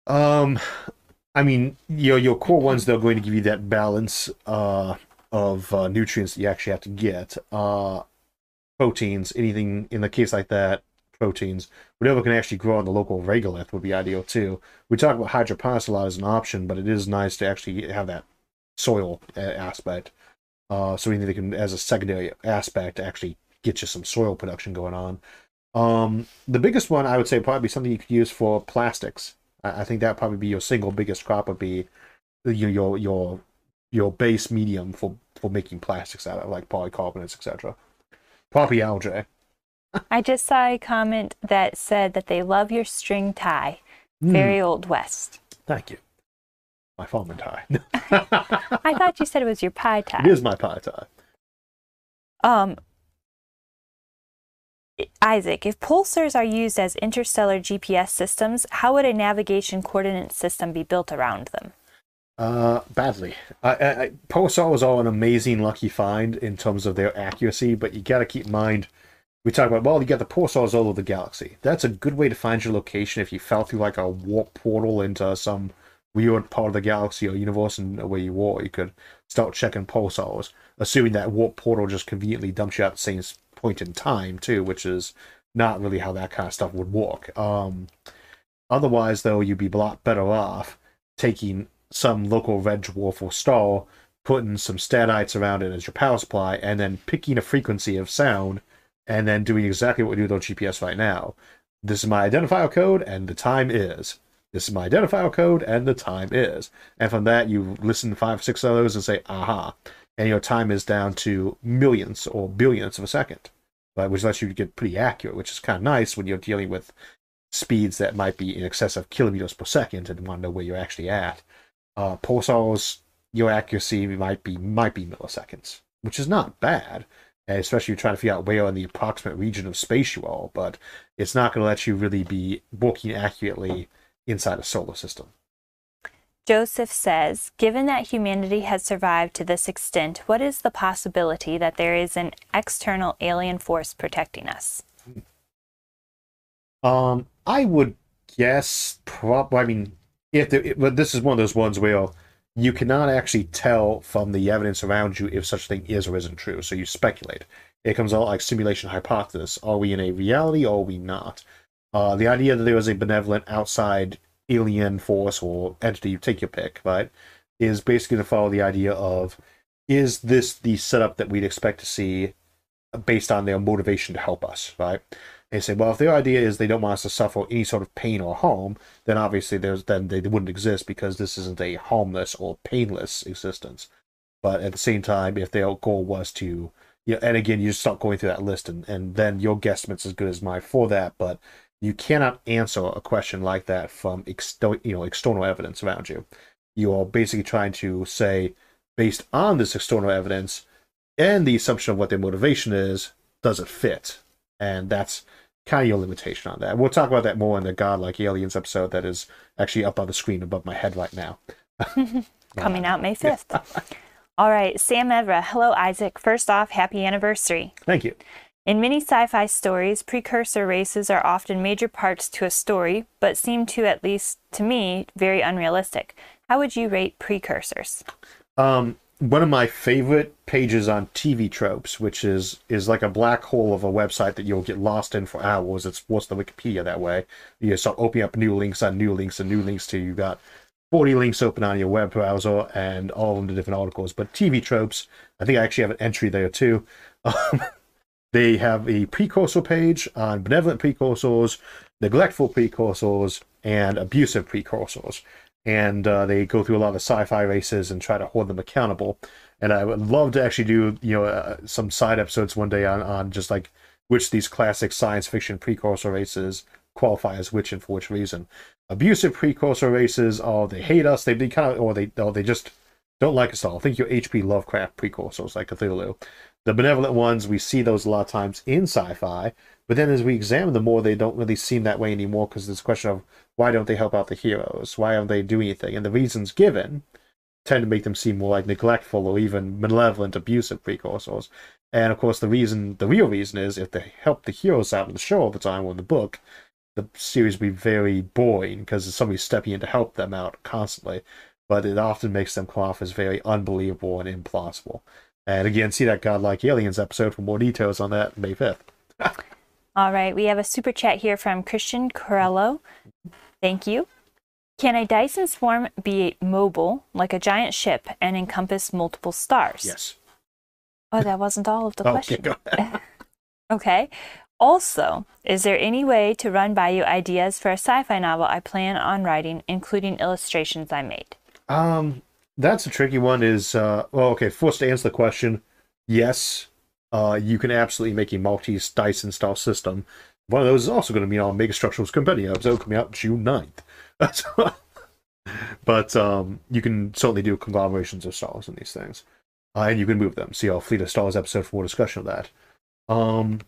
Um, I mean, your your core ones they're going to give you that balance uh, of uh, nutrients that you actually have to get. Uh, proteins, anything in the case like that, proteins, whatever can actually grow on the local regolith would be ideal too. We talk about hydroponics a lot as an option, but it is nice to actually have that soil uh, aspect. Uh, so anything that can, as a secondary aspect, actually get you some soil production going on. Um, the biggest one I would say probably something you could use for plastics. I, I think that probably be your single biggest crop would be your your your your base medium for for making plastics out of like polycarbonates, etc. Probably algae. I just saw a comment that said that they love your string tie. Hmm, Very old west. Thank you. My farming tie. I thought you said it was your pie tie. it is my pie tie. Um, Isaac, if pulsars are used as interstellar GPS systems, how would a navigation coordinate system be built around them? Uh, badly. I, I, I, Pulsar was all an amazing lucky find in terms of their accuracy, but you got to keep in mind. We talk about well, you got the pulsars all over the galaxy. That's a good way to find your location if you fell through like a warp portal into some weird part of the galaxy or universe and where you were. You could start checking pulsars, assuming that warp portal just conveniently dumps you at the same point in time too, which is not really how that kind of stuff would work. Um, otherwise, though, you'd be a lot better off taking some local red dwarf or star, putting some statites around it as your power supply, and then picking a frequency of sound, and then doing exactly what we do with our GPS right now. This is my identifier code, and the time is. This is my identifier code, and the time is. And from that, you listen to five, six of those and say, aha. And your time is down to millions or billions of a second, right? which lets you get pretty accurate, which is kind of nice when you're dealing with speeds that might be in excess of kilometers per second and want to know where you're actually at uh, pulsars, your accuracy might be might be milliseconds, which is not bad, especially trying to figure out where in the approximate region of space you are. But it's not going to let you really be working accurately inside a solar system. Joseph says, given that humanity has survived to this extent, what is the possibility that there is an external alien force protecting us? Um, I would guess, prob- I mean, if the, but this is one of those ones where you cannot actually tell from the evidence around you if such thing is or isn't true. So you speculate. It comes out like simulation hypothesis. Are we in a reality or are we not? Uh, the idea that there is a benevolent outside alien force or entity, take your pick, right, is basically to follow the idea of is this the setup that we'd expect to see based on their motivation to help us, right? They say, well, if their idea is they don't want us to suffer any sort of pain or harm, then obviously there's then they wouldn't exist because this isn't a harmless or painless existence. But at the same time, if their goal was to, you know, and again, you start going through that list, and, and then your guesstimate's as good as mine for that. But you cannot answer a question like that from ex- you know external evidence around you. You are basically trying to say, based on this external evidence and the assumption of what their motivation is, does it fit? And that's kind of your limitation on that. We'll talk about that more in the Godlike Aliens episode that is actually up on the screen above my head right now. Coming out May 5th. All right, Sam Evra. Hello, Isaac. First off, happy anniversary. Thank you. In many sci fi stories, precursor races are often major parts to a story, but seem to, at least to me, very unrealistic. How would you rate precursors? Um, one of my favorite pages on TV tropes, which is is like a black hole of a website that you'll get lost in for hours. It's worse than Wikipedia that way. You start opening up new links on new links and new links to you've got 40 links open on your web browser and all of them to different articles. But TV tropes, I think I actually have an entry there too. Um, they have a precursor page on benevolent precursors, neglectful precursors, and abusive precursors and uh, they go through a lot of sci-fi races and try to hold them accountable. And I would love to actually do you know uh, some side episodes one day on on just like which these classic science fiction precursor races qualify as which and for which reason. Abusive precursor races, are they hate us, they, they kind of or they or they just don't like us all. I think your H.P. Lovecraft precursors like Cthulhu. The benevolent ones, we see those a lot of times in sci-fi, but then as we examine them more, they don't really seem that way anymore because there's a question of why don't they help out the heroes? Why don't they do anything? And the reasons given tend to make them seem more like neglectful or even malevolent, abusive precursors. And of course, the reason, the real reason is if they help the heroes out in the show all the time or in the book, the series would be very boring because somebody's stepping in to help them out constantly. But it often makes them come off as very unbelievable and implausible. And again, see that Godlike Aliens episode for more details on that May 5th. All right, we have a super chat here from Christian Corello. Thank you. Can a Dyson swarm be mobile, like a giant ship, and encompass multiple stars? Yes. Oh, that wasn't all of the Okay, question. go ahead. okay. Also, is there any way to run by you ideas for a sci fi novel I plan on writing, including illustrations I made? Um, that's a tricky one. Is uh, well, okay. First, to answer the question, yes, uh, you can absolutely make a Maltese Dyson style system. One of those is also going to be on Mega Structurals Compendium episode coming out June 9th. but um, you can certainly do conglomerations of stars in these things. Uh, and you can move them. See our Fleet of Stars episode for more discussion of that. Um,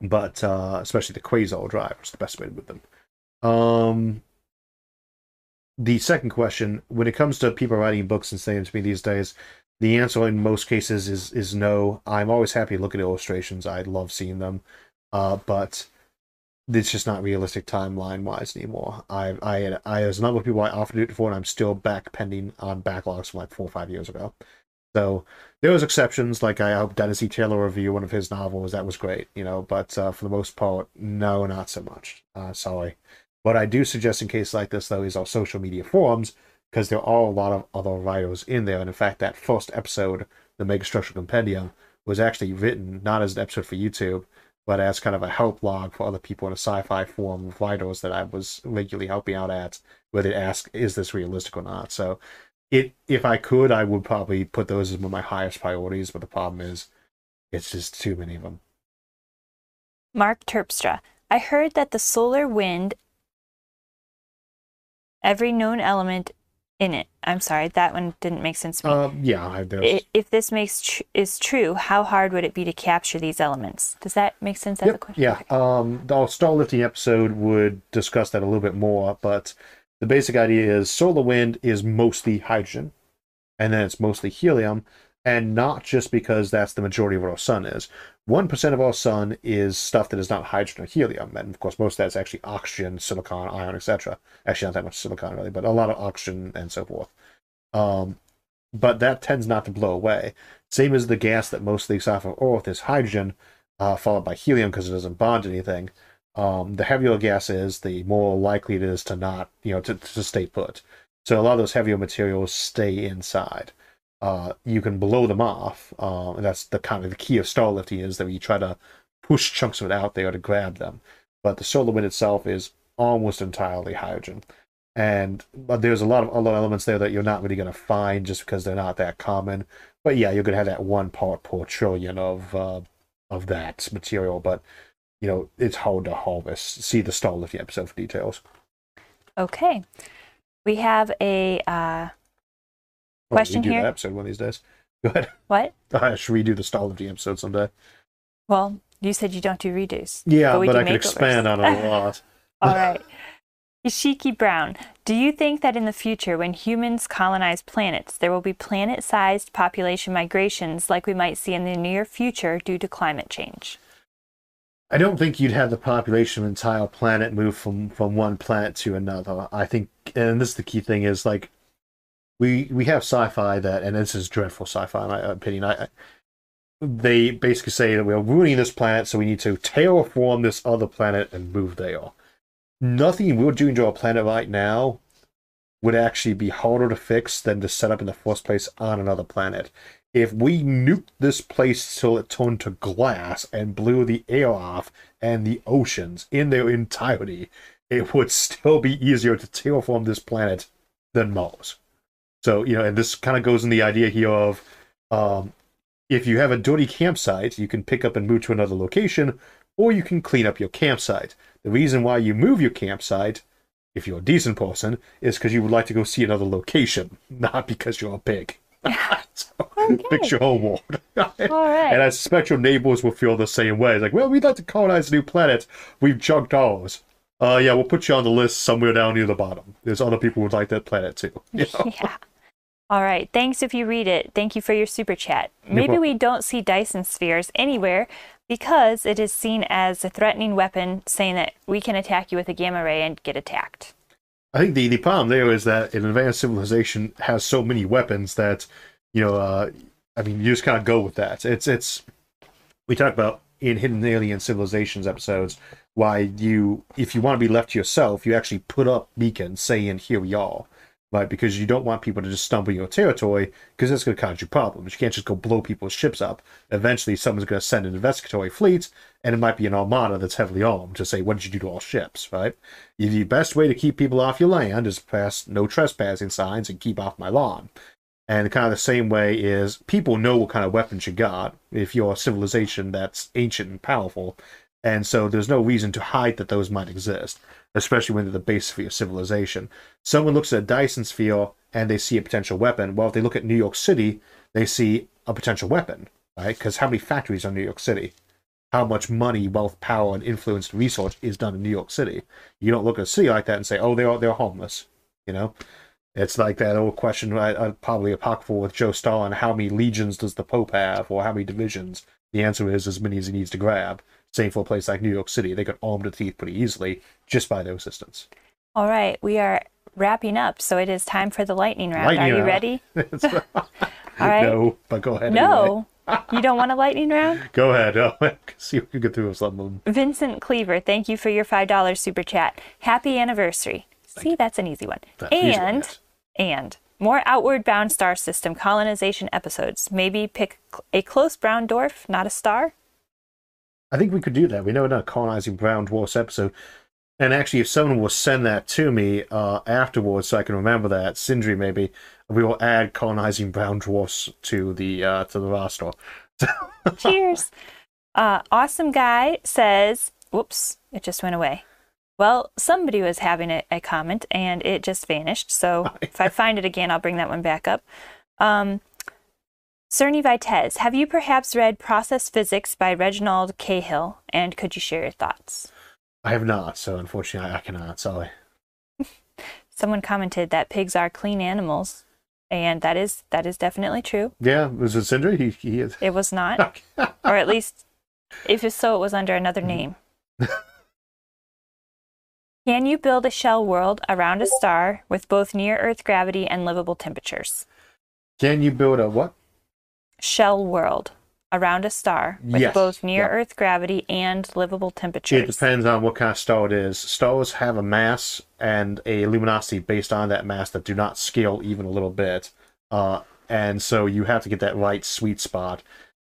but uh, especially the Quasar drive is the best way to move them. Um, the second question, when it comes to people writing books and saying to me these days, the answer in most cases is is no. I'm always happy to look at illustrations. I love seeing them, uh, but it's just not realistic timeline wise anymore. I I I there's a number of people I offered it for, and I'm still back pending on backlogs from like four or five years ago. So there was exceptions, like I hope Dennis E. Taylor review one of his novels. That was great, you know. But uh, for the most part, no, not so much. Uh, sorry. What I do suggest in cases like this, though, is our social media forums because there are a lot of other writers in there. And in fact, that first episode, the Mega Structural Compendium, was actually written not as an episode for YouTube, but as kind of a help log for other people in a sci-fi forum of writers that I was regularly helping out at, where they ask, "Is this realistic or not?" So, it if I could, I would probably put those as one of my highest priorities. But the problem is, it's just too many of them. Mark Terpstra. I heard that the solar wind, every known element in it. I'm sorry, that one didn't make sense to me. Um, yeah, I, there's, if this makes tr- is true, how hard would it be to capture these elements? Does that make sense as a Yep, question? yeah. Um, the star lifting episode would discuss that a little bit more, but the basic idea is solar wind is mostly hydrogen, and then it's mostly helium, and not just because that's the majority of what our sun is. One percent of our sun is stuff that is not hydrogen or helium, and of course, most of that's actually oxygen, silicon, iron, etc. Actually, not that much silicon really, but a lot of oxygen and so forth. Um, but that tends not to blow away. Same as the gas that most leaks off of Earth is hydrogen, uh, followed by helium because it doesn't bond to anything. Um, the heavier gas is, the more likely it is to not, you know, to, to stay put. So a lot of those heavier materials stay inside. Uh, you can blow them off. Uh, and that's the kind of the key of star lifting is that you try to push chunks of it out there to grab them. But the solar wind itself is almost entirely hydrogen. And but there's a lot of other elements there that you're not really going to find just because they're not that common. But yeah, you're going to have that one part per trillion of uh, of that material. But you know, it's hard to harvest. See the star lifting episode for details. Okay. We have a Well, Question we do here. that episode one of these days. Go ahead. what? Uh, should we do the star lifting episode someday? Well, you said you don't do redos. Yeah, But but, I could expand on it a lot. All right. Ishiki Brown, do you think that in the future, when humans colonize planets, there will be planet sized population migrations like we might see in the near future due to climate change? I don't think you'd have the population of an entire planet move from from one planet to another. I think, and this is the key thing is like we we have sci-fi that, and this is dreadful sci-fi in my opinion. I, I they basically say that we're ruining this planet, so we need to terraform this other planet and move there. Nothing we're doing to our planet right now would actually be harder to fix than to set up in the first place on another planet. If we nuked this place till it turned to glass and blew the air off and the oceans in their entirety, it would still be easier to terraform this planet than Mars. So, you know, and this kind of goes in the idea here of um, if you have a dirty campsite, you can pick up and move to another location, or you can clean up your campsite. The reason why you move your campsite, if you're a decent person, is because you would like to go see another location, not because you're a pig. so, fix your homeworld. All right. And I suspect your neighbors will feel the same way. It's like, well, we'd like to colonize a new planet. We've junked ours. Uh, yeah, we'll put you on the list somewhere down near the bottom. There's other people who would like that planet too. You know? Yeah. All right. Thanks if you read it. Thank you for your super chat. Maybe we don't see Dyson spheres anywhere because it is seen as a threatening weapon, saying that we can attack you with a gamma ray and get attacked. I think the, the problem there is that an advanced civilization has so many weapons that, you know, uh, I mean, you just kind of go with that. It's it's we talk about in Hidden Alien Civilizations episodes why you if you want to be left to yourself, you actually put up beacons saying here we are. Right, because you don't want people to just stumble your territory, because that's going to cause you problems. You can't just go blow people's ships up. Eventually, someone's going to send an investigatory fleet, and it might be an armada that's heavily armed to say, "What did you do to our ships?" Right? The best way to keep people off your land is pass no trespassing signs and keep off my lawn. And kind of the same way is people know what kind of weapons you got if you're a civilization that's ancient and powerful. And so there's no reason to hide that those might exist, especially when they're the base of your civilization. Someone looks at a Dyson sphere and they see a potential weapon. Well, if they look at New York City, they see a potential weapon, right? Because how many factories are in New York City? How much money, wealth, power, and influence research is done in New York City? You don't look at a city like that and say, "Oh, they're they're homeless," you know. It's like that old question, uh, uh, probably apocryphal with Joe Stalin: How many legions does the Pope have, or how many divisions? The answer is as many as he needs to grab. Same for a place like New York City; they could arm to the teeth pretty easily just by their assistance. All right. We are wrapping up, so it is time for the lightning round. Lightning are you round. ready? All right. No, but go ahead. anyway. No. you don't want a lightning round? Go ahead. Oh, see if we can get through some of them. Vincent Cleaver, thank you for your $5 super chat. Happy anniversary. See, that's an easy one. That's easy, and, yes. and more outward bound star system colonization episodes. Maybe pick a close brown dwarf, not a star. I think we could do that. We know not colonizing brown dwarfs episode. And actually, if someone will send that to me uh, afterwards, so I can remember that, Sindri maybe, we will add colonizing brown dwarfs to the uh, to the roster. Cheers. Uh, awesome guy says, whoops, it just went away. Well, somebody was having a, a comment and it just vanished. So if I find it again, I'll bring that one back up. Um, Cerny Vitez, have you perhaps read Process Physics by Reginald Cahill? And could you share your thoughts? I have not, so unfortunately, I, I cannot. Sorry. Someone commented that pigs are clean animals, and that is that is definitely true. Yeah, was it Sindri? He, he is. It was not, or at least if it's so, it was under another Mm-hmm. name. Can you build a shell world around a star with both near Earth gravity and livable temperatures? Can you build a what? Shell world around a star with Yes, both near yeah. Earth gravity and livable temperatures. It depends on what kind of star it is. Stars have a mass and a luminosity based on that mass that do not scale even a little bit. Uh, and so you have to get that right sweet spot.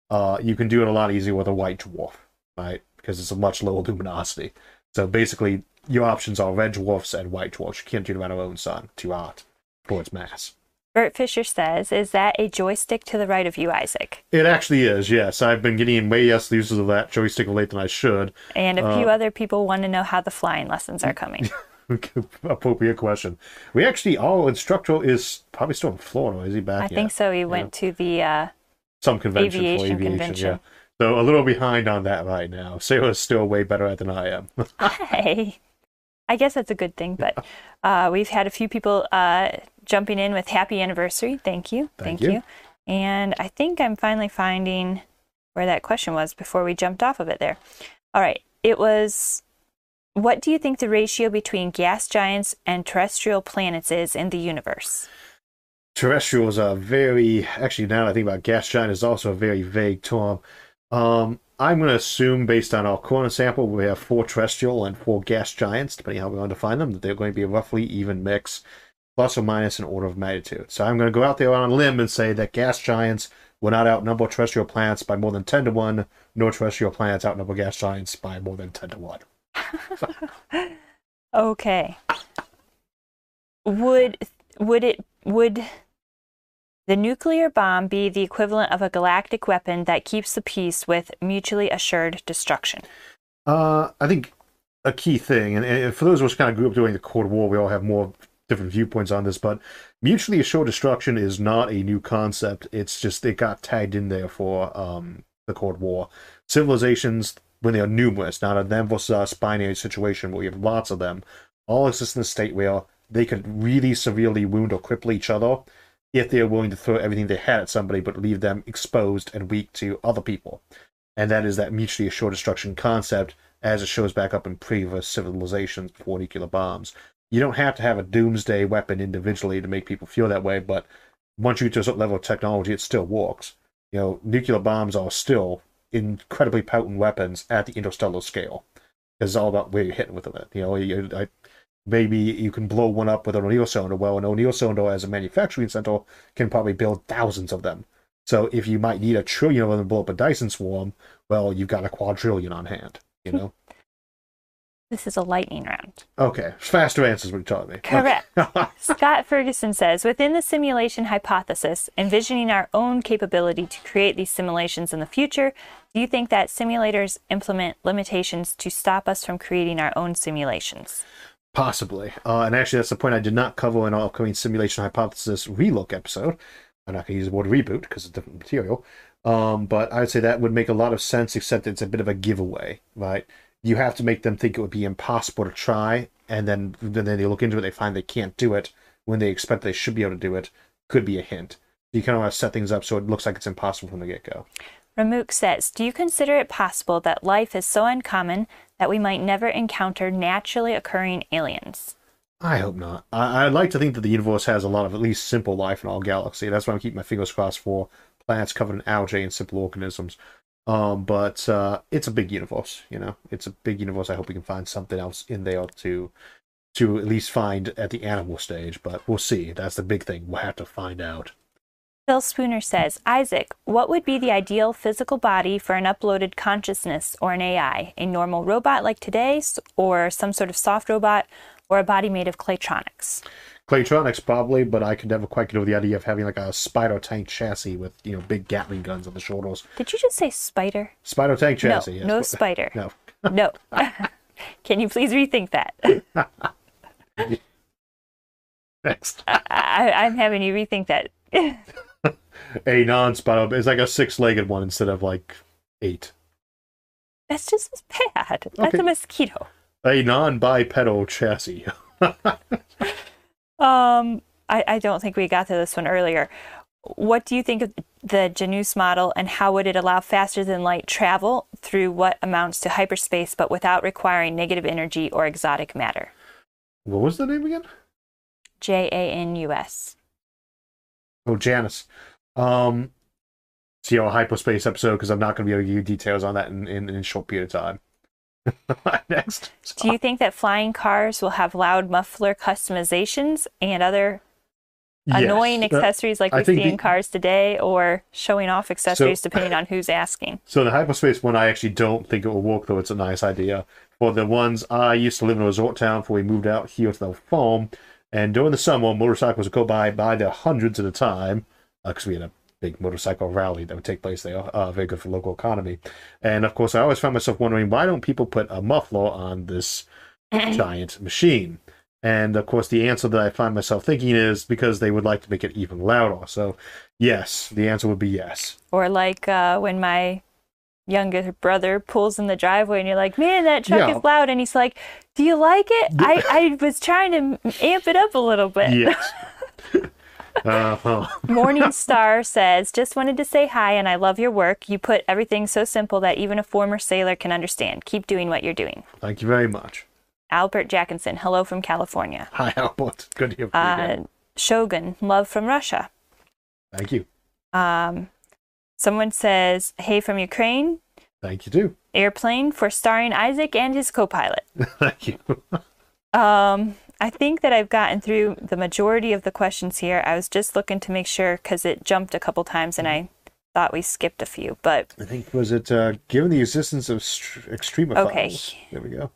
Uh, you can do it a lot easier with a white dwarf, right? Because it's a much lower luminosity. So basically, your options are red dwarfs and white dwarfs. You can't do them on our own sun, too hot for its mass. Bert Fisher says, "Is that a joystick to the right of you, Isaac?" It actually is, yes. I've been getting in way less uses of that joystick late than I should. And a Uh, few other people want to know how the flying lessons are coming. Appropriate question. We actually, our instructor is probably still in Florida. Is he back I yet? think so. He went to the. Uh, Some convention for Aviation aviation, convention. yeah. So a little behind on that right now. Sarah's still way better at than I am. hey, I guess that's a good thing. But uh, we've had a few people uh, jumping in with happy anniversary. Thank you. Thank you. you. And I think I'm finally finding where that question was before we jumped off of it there. All right. It was what do you think the ratio between gas giants and terrestrial planets is in the universe? Terrestrials are very, actually, now that I think about gas giant, is also a very vague term. Um, I'm going to assume, based on our corner sample, we have four terrestrial and four gas giants, depending on how we want to define them, that they're going to be a roughly even mix, plus or minus an order of magnitude. So I'm going to go out there on a limb and say that gas giants will not outnumber terrestrial planets by more than 10 to 1, nor terrestrial planets outnumber gas giants by more than 10 to 1. Okay. Would would it would the nuclear bomb be the equivalent of a galactic weapon that keeps the peace with mutually assured destruction? Uh, I think a key thing, and, and for those of us kind of grew up during the Cold War, we all have more different viewpoints on this, but mutually assured destruction is not a new concept. It's just it got tagged in there for um, the Cold War. Civilizations, when they are numerous, not a them versus us binary situation where you have lots of them, all exist in a state where they could really severely wound or cripple each other if they are willing to throw everything they had at somebody but leave them exposed and weak to other people. And that is that mutually assured destruction concept as it shows back up in previous civilizations before nuclear bombs. You don't have to have a doomsday weapon individually to make people feel that way, but once you get to a certain level of technology, it still works. You know, nuclear bombs are still incredibly potent weapons at the interstellar scale. It's all about where you're hitting with it. You know, you, I, maybe you can blow one up with an O'Neill cylinder. Well, an O'Neill cylinder as a manufacturing center can probably build thousands of them. So if you might need a trillion of them to blow up a Dyson swarm, well, you've got a quadrillion on hand. You hmm. know. This is a lightning round. okay, faster answers. What you're telling me. Correct. Scott Ferguson says within the simulation hypothesis, envisioning our own capability to create these simulations in the future, do you think that simulators implement limitations to stop us from creating our own simulations? Possibly. Uh, and actually, that's the point I did not cover in our upcoming simulation hypothesis relook episode. I'm not going to use the word reboot because it's different material. Um, but I'd say that would make a lot of sense, except it's a bit of a giveaway, right? You have to make them think it would be impossible to try, and then then they look into it, they find they can't do it when they expect they should be able to do it. Could be a hint. You kind of want to set things up so it looks like it's impossible from the get go. Ramuk says, Do you consider it possible that life is so uncommon that we might never encounter naturally occurring aliens? I hope not. I, I'd like to think that the universe has a lot of at least simple life in our galaxy. That's why I'm keeping my fingers crossed for planets covered in algae and simple organisms. Um, but uh, it's a big universe, you know. It's a big universe. I hope we can find something else in there to to at least find at the animal stage. But we'll see. That's the big thing. We'll have to find out. Phil Spooner says, Isaac, what would be the ideal physical body for an uploaded consciousness or an AI? A normal robot like today's, or some sort of soft robot, or a body made of claytronics? Claytronics probably, but I could never quite get over the idea of having like a spider tank chassis with you know big Gatling guns on the shoulders. Did you just say spider? Spider tank chassis. no, yes. no spider. No. No. Can you please rethink that? Next. I, I'm having you rethink that. a non-spider. It's like a six-legged one instead of like eight. That's just as bad. That's Okay. a mosquito. A non-bipedal chassis. Um, I, I don't think we got to this one earlier. What do you think of the Janus model and how would it allow faster than light travel through what amounts to hyperspace but without requiring negative energy or exotic matter? What was the name again? J A N U S. Oh, Janus. Um, see our hyperspace episode because I'm not going to be able to give you details on that in, in, in a short period of time. Next. Do you think that flying cars will have loud muffler customizations and other Yes. annoying Uh, accessories like I we see in cars today, or showing off accessories depending on who's asking. So the hyperspace one, I actually don't think it will work, though it's a nice idea. For the ones I used to live in a resort town before we moved out here to the farm, and during the summer, motorcycles would go by by the hundreds at a time because we had a big motorcycle rally that would take place there. Uh, very good for local economy. And of course, I always found myself wondering why don't people put a muffler on this giant machine? And of course, the answer that I find myself thinking is because they would like to make it even louder. So, yes, the answer would be yes. Or like uh, when my younger brother pulls in the driveway and you're like, man, that truck Yeah. is loud. And he's like, do you like it? I, I was trying to amp it up a little bit. Yes. uh-huh. Morning Star says, just wanted to say hi and I love your work. You put everything so simple that even a former sailor can understand. Keep doing what you're doing. Thank you very much. Albert Jackinson, hello from California. Hi, Albert. Good to hear from you. Uh, again. Shogun, love from Russia. Thank you. Um, someone says, hey from Ukraine. Thank you, too. Airplane for starring Isaac and his co-pilot. Thank you. Um, I think that I've gotten through the majority of the questions here. I was just looking to make sure because it jumped a couple times and I thought we skipped a few. But I think, was it uh, given the existence of str- extremophiles? Okay. There we go.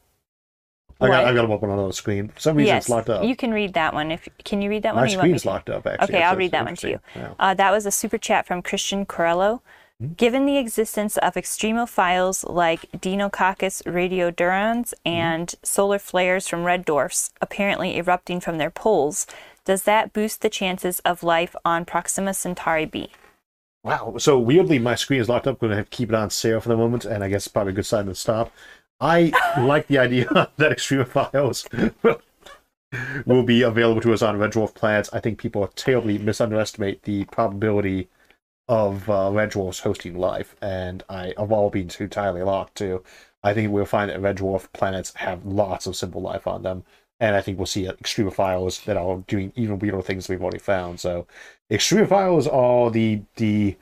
I got, I got them up on another screen. For some reason, yes, it's locked up. you can read that one. If can you read that My one? want screen's locked up, actually. Okay, I'll read that one to you. interesting. Uh, that was a super chat from Christian Corello. Hmm? Given the existence of extremophiles like Deinococcus radiodurans Hmm? and solar flares from red dwarfs apparently erupting from their poles, does that boost the chances of life on Proxima Centauri b? Wow. So weirdly, my screen is locked up. I'm going to have to keep it on sale for the moment, and I guess it's probably a good sign to stop. I like the idea that extremophiles will, will be available to us on red dwarf planets. I think people terribly misunderestimate the probability of uh, red dwarfs hosting life, and I of all being entirely locked too. I think we'll find that red dwarf planets have lots of simple life on them, and I think we'll see extremophiles that are doing even weirder things we've already found. So, extremophiles are the the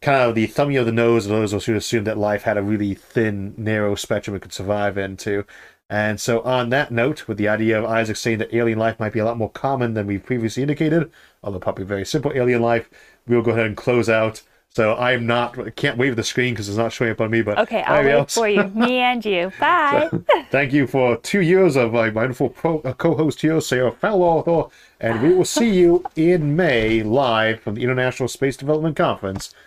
kind of the thumbing of the nose of those who assume that life had a really thin, narrow spectrum it could survive into. And so, on that note, with the idea of Isaac saying that alien life might be a lot more common than we previously indicated, although probably very simple alien life, we'll go ahead and close out. So I'm not, can't wave the screen because it's not showing up on me. But Okay, I'll wait else, for you. Me and you. Bye. Thank you for two years of my wonderful pro, uh, co-host here, Sarah Fowler, and we will see you in May live from the International Space Development Conference